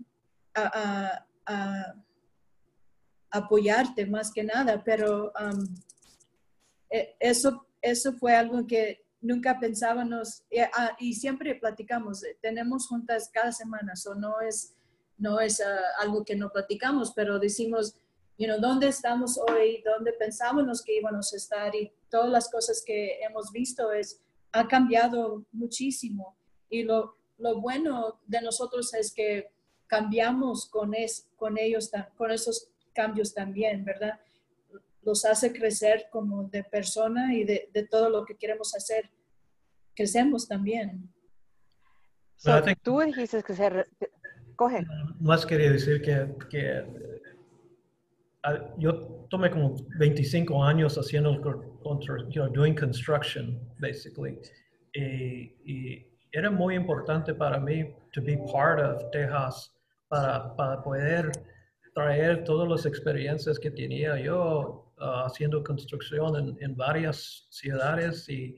a, a, apoyarte más que nada, pero um, e, eso, eso fue algo que nunca pensábamos y, ah, y, siempre platicamos, tenemos juntas cada semana, o no es, no es ah, algo que no platicamos, pero decimos, you know, ¿dónde estamos hoy? ¿Dónde pensábamos que íbamos a estar? Y todas las cosas que hemos visto es, ha cambiado muchísimo. Y lo, lo bueno de nosotros es que cambiamos con, es, con ellos, con esos cambios también, ¿verdad? Los hace crecer como de persona y de, de todo lo que queremos hacer. Crecemos también. tú dijiste que se... Coge. Más quería decir que, que ah, yo tomé como 25 años haciendo, you know, doing construction, basically. Y, y, era muy importante para mí to be part of Texas para, para poder traer todas las experiencias que tenía yo uh, haciendo construcción en, en, varias ciudades y,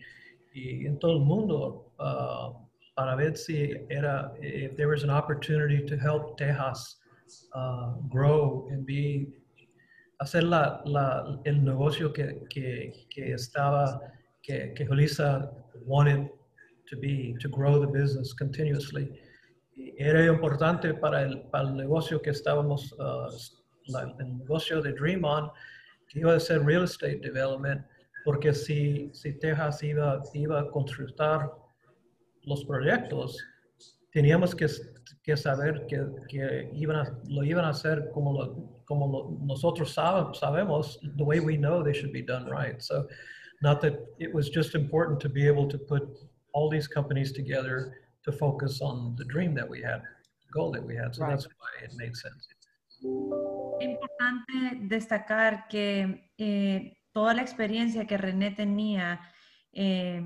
y, en todo el mundo uh, para ver si era, if there was an opportunity to help Texas uh, grow and be, hacer la, la, el negocio que, que, que estaba, que, que Julissa wanted to be, to grow the business continuously. Era importante para el, para el negocio que estábamos, uh, la, el negocio de Dream On, que iba a ser real estate development, porque si, si Texas iba, iba a construir los proyectos, teníamos que, que saber que, que, iban a, lo iban a hacer como, lo, como lo, nosotros sabe, sabemos, the way we know they should be done right. So, not that it was just important to be able to put all these companies together to focus on the dream that we had, goal that we had. So right. that's why it made sense. Es importante destacar que eh, toda la experiencia que René tenía eh,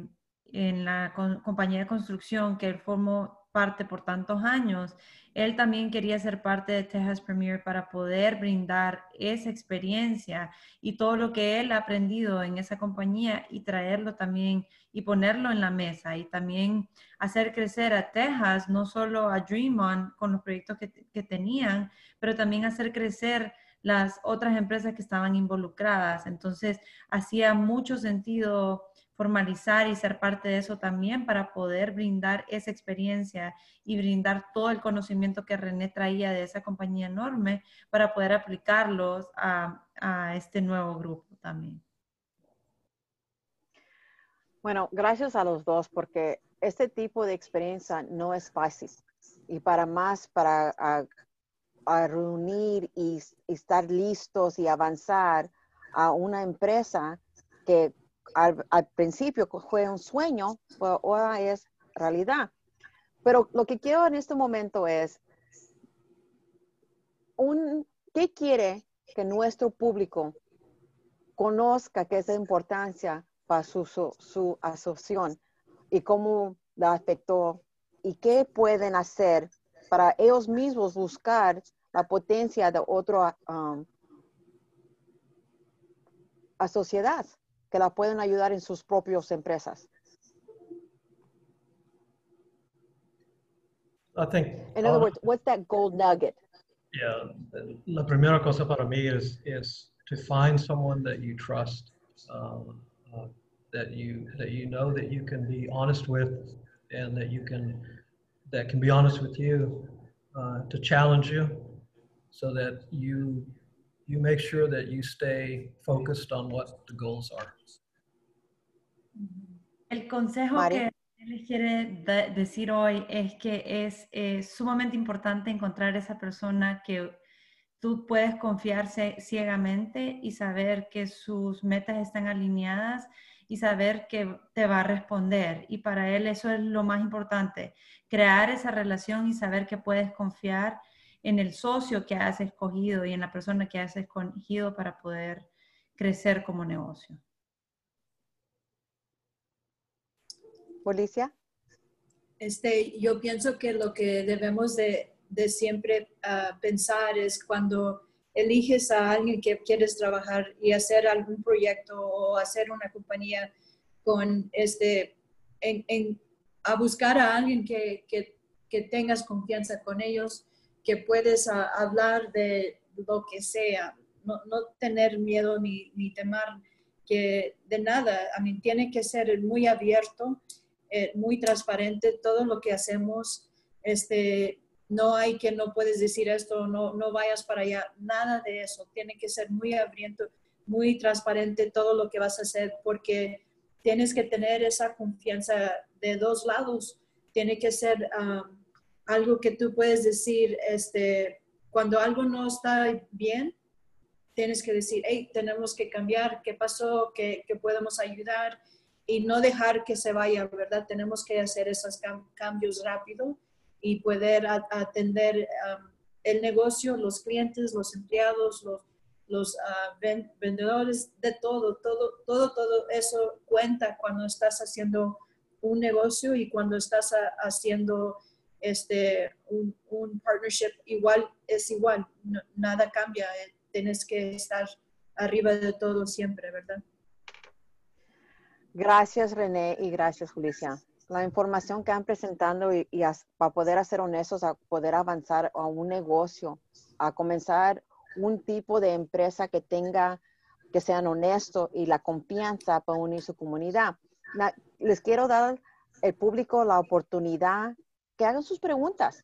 en la compañía de construcción que él formó parte por tantos años, él también quería ser parte de Texas Premier para poder brindar esa experiencia y todo lo que él ha aprendido en esa compañía y traerlo también y ponerlo en la mesa y también hacer crecer a Texas, no solo a Dream On con los proyectos que, que tenían, pero también hacer crecer las otras empresas que estaban involucradas. Entonces, hacía mucho sentido formalizar y ser parte de eso también para poder brindar esa experiencia y brindar todo el conocimiento que René traía de esa compañía enorme para poder aplicarlos a, este nuevo grupo también. Bueno, gracias a los dos porque este tipo de experiencia no es fácil y para más, para reunir y, estar listos y avanzar a una empresa que al, principio fue un sueño, pues ahora es realidad. Pero lo que quiero en este momento es, un, ¿qué quiere que nuestro público conozca que es de importancia para su, su, asociación y cómo la afectó y qué pueden hacer para ellos mismos buscar la potencia de otra um, sociedad? Que la pueden ayudar en sus propias empresas. I think, in other uh, words, what's that gold nugget? Yeah, la primera cosa para mí is, is to find someone that you trust, um, uh, that you that you know that you can be honest with, and that you can that can be honest with you, uh, to challenge you, so that you you make sure that you stay focused on what the goals are. El consejo que les quiere decir hoy es que es eh, sumamente importante encontrar esa persona que tú puedes confiarse ciegamente y saber que sus metas están alineadas y saber que te va a responder. Y para él eso es lo más importante, crear esa relación y saber que puedes confiar en el socio que has escogido y en la persona que has escogido para poder crecer como negocio. Policía. Este, yo pienso que lo que debemos de, siempre ah, pensar es cuando eliges a alguien que quieres trabajar y hacer algún proyecto o hacer una compañía con este, en, a buscar a alguien que, que, que, tengas confianza con ellos, que puedes hablar de lo que sea, no, no tener miedo ni, ni temar que de nada, a mí tiene que ser muy abierto, eh, muy transparente, todo lo que hacemos, este, no hay que no puedes decir esto, no, no vayas para allá, nada de eso. Tiene que ser muy abierto, muy transparente todo lo que vas a hacer porque tienes que tener esa confianza de dos lados. Tiene que ser algo que tú puedes decir, este, cuando algo no está bien, tienes que decir, hey, tenemos que cambiar, ¿qué pasó? ¿Qué, podemos ayudar? Y no dejar que se vaya, ¿verdad? Tenemos que hacer esos cambios rápido y poder atender um, el negocio, los clientes, los empleados, los, los ah, vendedores, de todo, todo, todo, todo eso cuenta cuando estás haciendo un negocio y cuando estás haciendo este, un, un, partnership igual, es igual, nada cambia, eh, tienes que estar arriba de todo siempre, ¿verdad? Gracias René y gracias Julicia la información que han presentando y, para poder hacer honestos, a poder avanzar a un negocio, a comenzar un tipo de empresa que tenga, que sean honestos y la confianza para unir su comunidad. les quiero dar al público la oportunidad que hagan sus preguntas,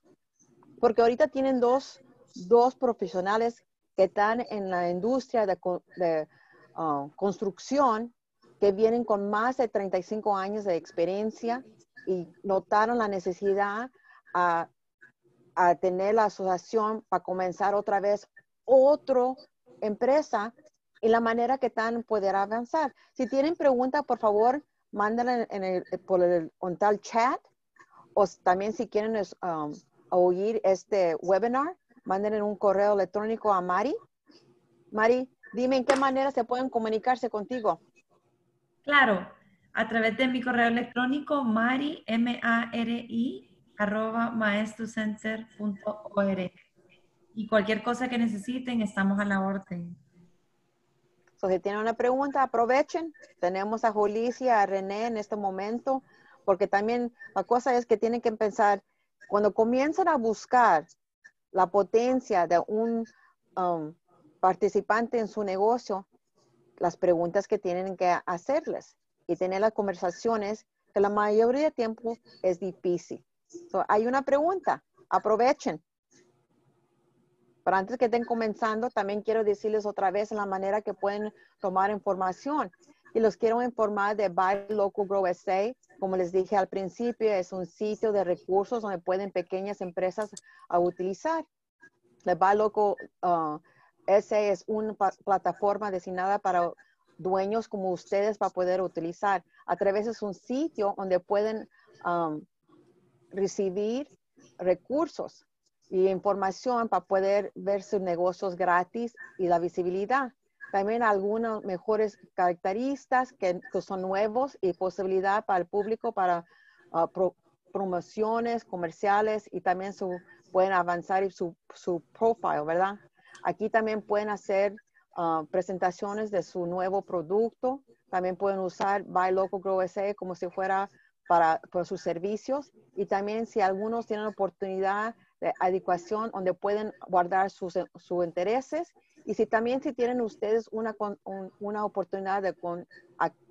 porque ahorita tienen dos, dos profesionales que están en la industria de, de uh, construcción que vienen con más de 35 años de experiencia y notaron la necesidad a, tener la asociación para comenzar otra vez otra empresa y la manera que tan poder avanzar. Si tienen preguntas, por favor, mándenla en el, por el tal chat o también si quieren um, oír este webinar, manden un correo electrónico a Mari. Mari, dime en qué manera se pueden comunicarse contigo. Claro, a través de mi correo electrónico mari, M-A-R-I, arroba maestrocenter.org. Y cualquier cosa que necesiten, estamos a la orden. si tienen una pregunta, aprovechen. Tenemos a Julicia, a René en este momento, porque también la cosa es que tienen que pensar, cuando comienzan a buscar la potencia de un um, participante en su negocio, las preguntas que tienen que hacerles y tener las conversaciones que la mayoría de tiempo es difícil. hay una pregunta, aprovechen. Pero antes que estén comenzando, también quiero decirles otra vez la manera que pueden tomar información. Y los quiero informar de Buy Local Grow SA. Como les dije al principio, es un sitio de recursos donde pueden pequeñas empresas utilizar. The Buy Local uh, es una plataforma destinada para dueños como ustedes para poder utilizar. A través de un sitio donde pueden recibir recursos y información para poder ver sus negocios gratis y la visibilidad. También algunas mejores características que, son nuevos y posibilidad para el público para uh, promociones comerciales y también su, pueden avanzar su, su profile, ¿verdad? Aquí también pueden hacer Ah, presentaciones de su nuevo producto. También pueden usar Buy Local Grow SA como si fuera para, sus servicios. Y también si algunos tienen oportunidad de adecuación donde pueden guardar sus, intereses. Y si también si tienen ustedes una, una oportunidad de con,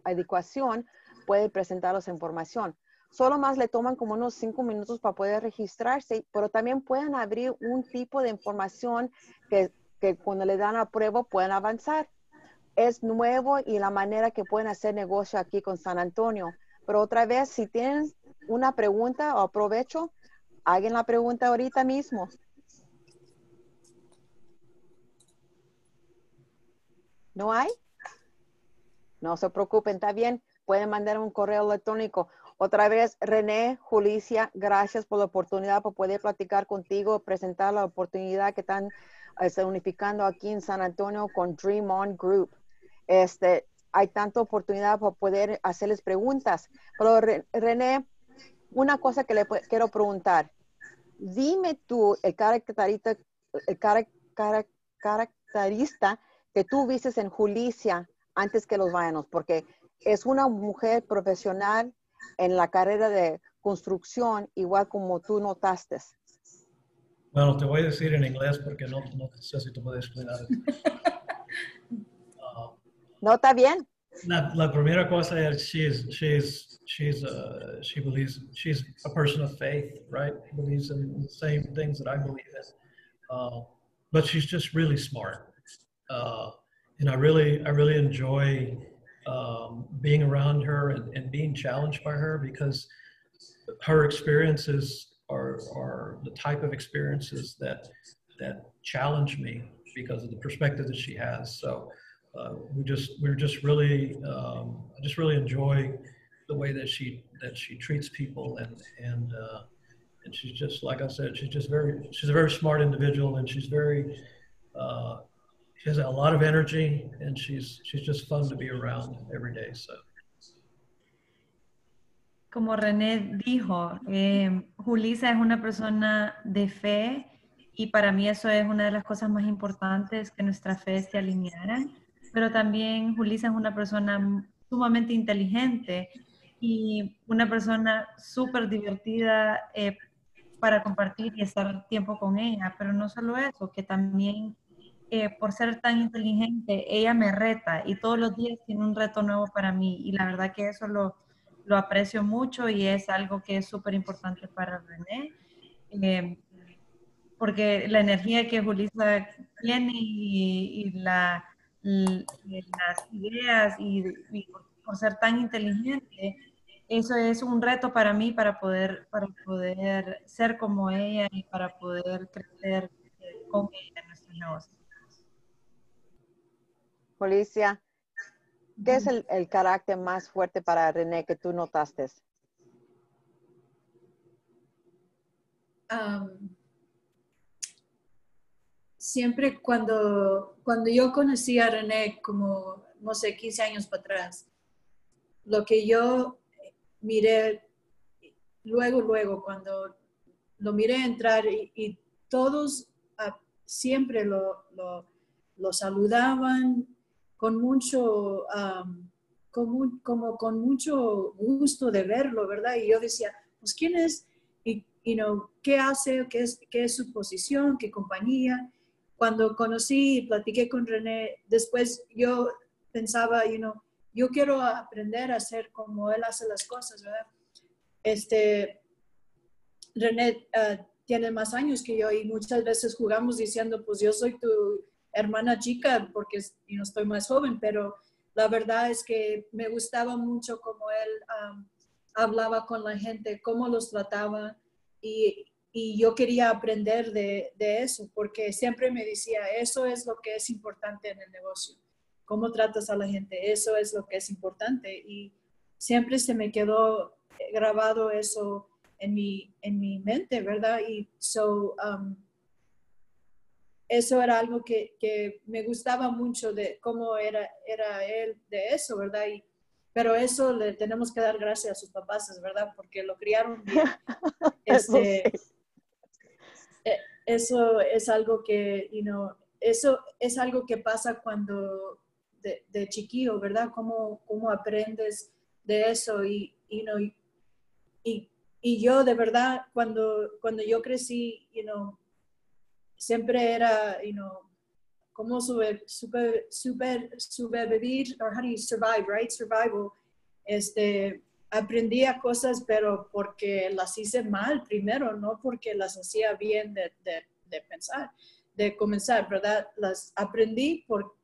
adecuación, pueden presentarlos información. Solo más le toman como unos cinco minutos para poder registrarse, pero también pueden abrir un tipo de información que que cuando le dan a prueba pueden avanzar. Es nuevo y la manera que pueden hacer negocio aquí con San Antonio. Pero otra vez, si tienen una pregunta o aprovecho, hagan la pregunta ahorita mismo. ¿No hay? No se preocupen, está bien. Pueden mandar un correo electrónico Otra vez, René, Julicia, gracias por la oportunidad por poder platicar contigo, presentar la oportunidad que están este, unificando aquí en San Antonio con Dream On Group. Este, hay tanta oportunidad para poder hacerles preguntas. Pero René, una cosa que le quiero preguntar. Dime tú el caracterista, el caracterista que tú viste en Julicia antes que los vayanos, porque es una mujer profesional en la carrera de construcción, igual como tú notaste. Bueno, te voy a decir en inglés porque no, no sé si tú puedes explicar. no, está bien. La, la, primera cosa es she's she's she's uh, she believes she's a person of faith, right? Believes in the same things that I believe in, uh, but she's just really smart, uh, and I really I really enjoy um, being around her and, and being challenged by her because her experiences are, are the type of experiences that that challenge me because of the perspective that she has. So uh, we just we're just really um, just really enjoy the way that she that she treats people and and uh, and she's just like I said she's just very she's a very smart individual and she's very uh, she has a lot of energy and she's she's just fun to be around every day. So. Como René dijo, eh, Julisa es una persona de fe y para mí eso es una de las cosas más importantes que nuestra fe se alinearan. Pero también Julisa es una persona sumamente inteligente y una persona súper divertida eh, para compartir y estar tiempo con ella. Pero no solo eso, que también eh, por ser tan inteligente, ella me reta y todos los días tiene un reto nuevo para mí y la verdad que eso lo, lo aprecio mucho y es algo que es súper importante para René, eh, porque la energía que Julissa tiene y, la, las ideas y, por ser tan inteligente, eso es un reto para mí para poder, para poder ser como ella y para poder crecer con ella en nuestros negocios. Policía, ¿qué es el, carácter más fuerte para René que tú notaste? Siempre cuando, cuando yo conocí a René como, no sé, 15 años atrás, lo que yo miré luego, luego, cuando lo miré entrar y, todos ah, siempre lo, lo saludaban, con mucho, como, con mucho gusto de verlo, ¿verdad? Y yo decía, pues, ¿quién es? Y, you know, ¿qué hace? ¿Qué es, ¿Qué es su posición? ¿Qué compañía? Cuando conocí y platiqué con René, después yo pensaba, you know, yo quiero aprender a hacer como él hace las cosas, ¿verdad? Este, René uh, tiene más años que yo y muchas veces jugamos diciendo, pues yo soy tu hermana chica porque no estoy más joven, pero la verdad es que me gustaba mucho cómo él hablaba con la gente, cómo los trataba y, y yo quería aprender de, de, eso porque siempre me decía, eso es lo que es importante en el negocio, cómo tratas a la gente, eso es lo que es importante y siempre se me quedó grabado eso en mi, en mi mente, ¿verdad? Y so, um, eso era algo que, que, me gustaba mucho de cómo era, era él de eso, ¿verdad? Y, pero eso le tenemos que dar gracias a sus papás, ¿verdad? Porque lo criaron bien. Este, eso es algo que, you eso es algo que pasa cuando de, chiquillo, ¿verdad? ¿Cómo, ¿Cómo, aprendes de eso? Y, you y, y, yo de verdad, cuando, cuando yo crecí, you siempre era, you know, cómo super, super, super, sobrevivir, or how do you survive, right? Survival. Este, aprendía cosas, pero porque las hice mal primero, no porque las hacía bien de, de, de pensar, de comenzar, ¿verdad? Las aprendí por,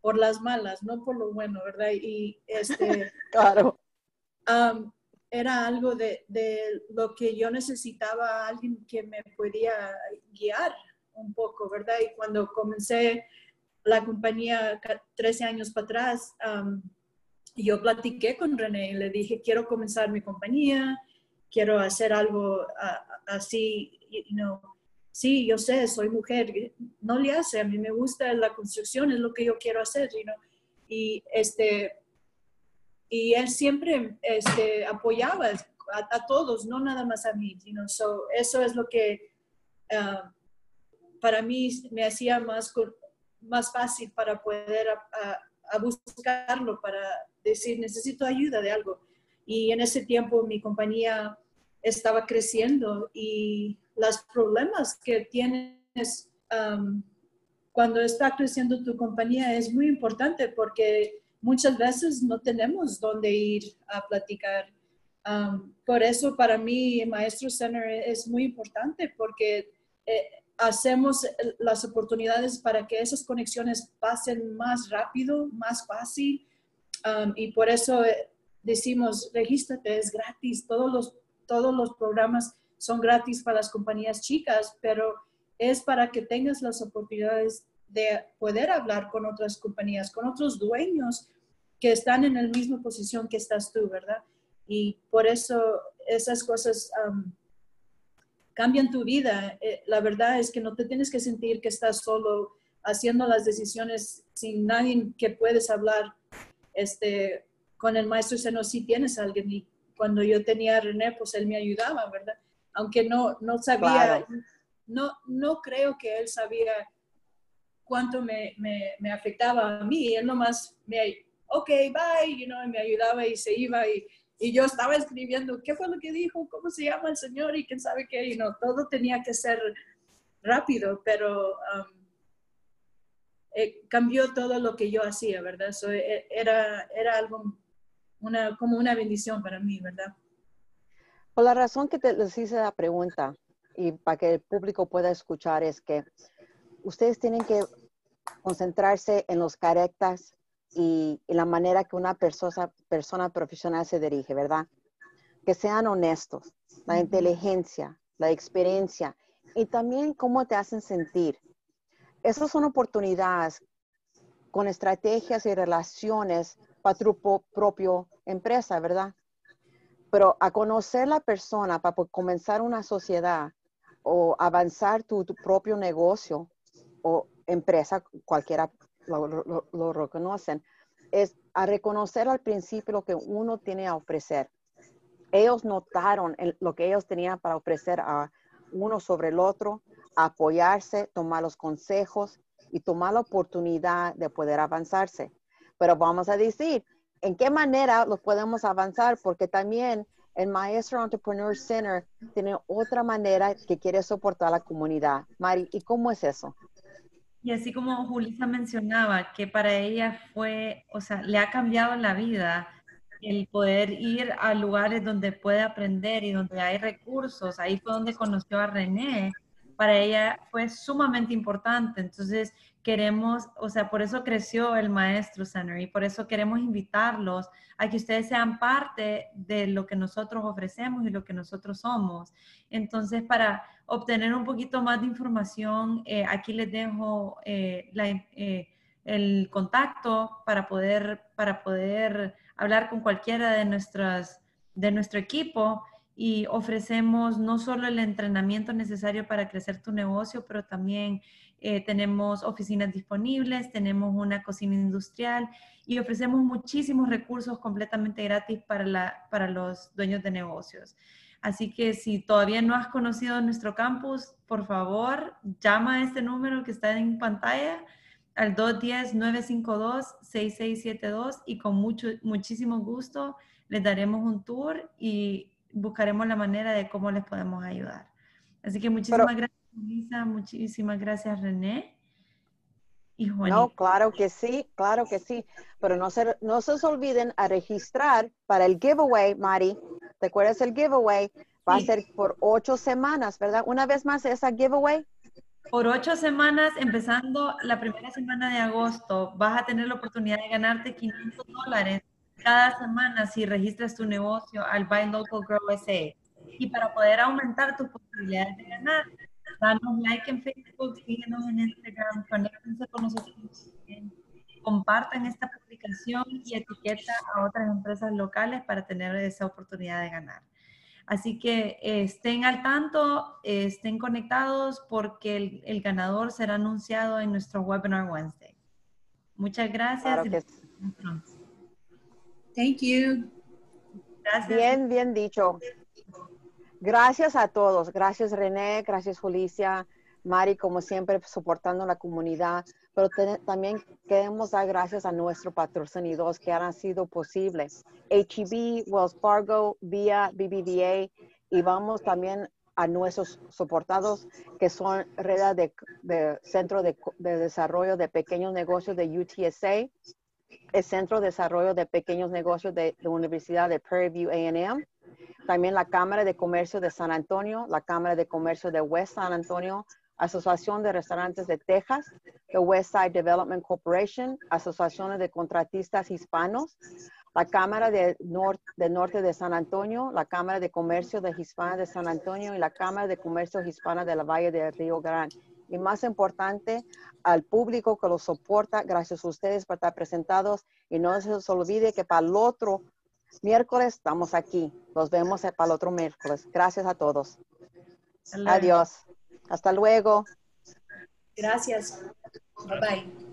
por las malas, no por lo bueno, ¿verdad? Y este... claro. Um, era algo de, de, lo que yo necesitaba, alguien que me podía guiar, un poco, ¿verdad? Y cuando comencé la compañía 13 años para atrás, yo platiqué con René y le dije, quiero comenzar mi compañía, quiero hacer algo así, you know. sí, yo sé, soy mujer, no le hace, a mí me gusta la construcción, es lo que yo quiero hacer, you know. y este, y él siempre este, apoyaba a, todos, no nada más a mí, you know. so, eso es lo que ah, para mí me hacía más, más fácil para poder a buscarlo, para decir, necesito ayuda de algo. Y en ese tiempo mi compañía estaba creciendo y los problemas que tienes um, cuando está creciendo tu compañía es muy importante porque muchas veces no tenemos dónde ir a platicar. Um, por eso para mí Maestro Center es muy importante porque eh, hacemos las oportunidades para que esas conexiones pasen más rápido, más fácil Um, y por eso eh, decimos, regístrate, es gratis, todos los, todos los programas son gratis para las compañías chicas, pero es para que tengas las oportunidades de poder hablar con otras compañías, con otros dueños que están en la misma posición que estás tú, ¿verdad? Y por eso esas cosas um, cambian tu vida. Eh, la verdad es que no te tienes que sentir que estás solo haciendo las decisiones sin nadie que puedes hablar este, con el maestro Seno sí tienes a alguien y cuando yo tenía a René, pues él me ayudaba, ¿verdad? Aunque no, no sabía, no, no creo que él sabía cuánto me, me, me, afectaba a mí. Él nomás me, ok, bye, you know, me ayudaba y se iba y, y, yo estaba escribiendo qué fue lo que dijo, cómo se llama el Señor y quién sabe qué, y no, todo tenía que ser rápido, pero um, eh, cambió todo lo que yo hacía, ¿verdad? Eh, era, era algo, una, como una bendición para mí, ¿verdad? Por la razón que te les hice la pregunta y para que el público pueda escuchar es que ustedes tienen que concentrarse en los carácteres y, la manera que una persona, persona profesional se dirige, ¿verdad? Que sean honestos, la inteligencia, la experiencia y también cómo te hacen sentir esas son oportunidades con estrategias y relaciones para tu propio empresa, ¿verdad? Pero a conocer la persona para comenzar una sociedad o avanzar tu, propio negocio o empresa, cualquiera lo, reconocen, es a reconocer al principio lo que uno tiene a ofrecer. Ellos notaron lo que ellos tenían para ofrecer a uno sobre el otro apoyarse, tomar los consejos y tomar la oportunidad de poder avanzarse. Pero vamos a decir, ¿en qué manera lo podemos avanzar? Porque también el Maestro Entrepreneur Center tiene otra manera que quiere soportar a la comunidad. Mari, ¿y cómo es eso? Y así como Julissa mencionaba, que para ella fue, o sea, le ha cambiado la vida el poder ir a lugares donde puede aprender y donde hay recursos. Ahí fue donde conoció a René para ella fue sumamente importante. Entonces, queremos, o sea, por eso creció el Maestro Center y por eso queremos invitarlos a que ustedes sean parte de lo que nosotros ofrecemos y lo que nosotros somos. Entonces, para obtener un poquito más de información, eh, aquí les dejo eh, eh, el contacto para poder, para poder hablar con cualquiera de, nuestras, de nuestro equipo y ofrecemos no solo el entrenamiento necesario para crecer tu negocio, pero también eh, tenemos oficinas disponibles, tenemos una cocina industrial y ofrecemos muchísimos recursos completamente gratis para, la, para los dueños de negocios. Así que si todavía no has conocido nuestro campus, por favor, llama a este número que está en pantalla al 210-952-6672 y con mucho, muchísimo gusto les daremos un tour y buscaremos la manera de cómo les podemos ayudar. Así que muchísimas gracias, Lisa, muchísimas gracias, René. Y No, claro que sí, claro que sí. Pero no se, no se olviden a registrar para el giveaway, Mari. ¿Te acuerdas el giveaway? Va a ser por ocho semanas, ¿verdad? Una vez más esa giveaway. Por ocho semanas, empezando la primera semana de agosto, vas a tener la oportunidad de ganarte 500 dólares cada semana si registras tu negocio al Buy Local Grow SA. Y para poder aumentar tus posibilidades de ganar, danos like en Facebook, síguenos en Instagram, conéctense con nosotros, compartan esta publicación y etiqueta a otras empresas locales para tener esa oportunidad de ganar. Así que eh, estén al tanto, eh, estén conectados porque el, el, ganador será anunciado en nuestro webinar Wednesday. Muchas gracias. Claro Thank you. Gracias. Bien, bien dicho. Gracias a todos. Gracias René, gracias Julicia, Mari, como siempre, soportando la comunidad. Pero también queremos dar gracias a nuestros patrocinadores que han sido posibles. HEB, Wells Fargo, vía BBVA y vamos también a nuestros soportados que son redes de, Centro de, Desarrollo de Pequeños Negocios de UTSA, el Centro de Desarrollo de Pequeños Negocios de la Universidad de Prairie View A&M, también la Cámara de Comercio de San Antonio, la Cámara de Comercio de West San Antonio, Asociación de Restaurantes de Texas, the West Side Development Corporation, Asociaciones de Contratistas Hispanos, la Cámara de, Norte de San Antonio, la Cámara de Comercio de Hispana de San Antonio y la Cámara de Comercio Hispana de la Valle de Río Grande. Y más importante, al público que los soporta, gracias a ustedes por estar presentados. Y no se les olvide que para el otro miércoles estamos aquí. Nos vemos para el otro miércoles. Gracias a todos. Adiós. Hasta luego. Gracias. Bye bye.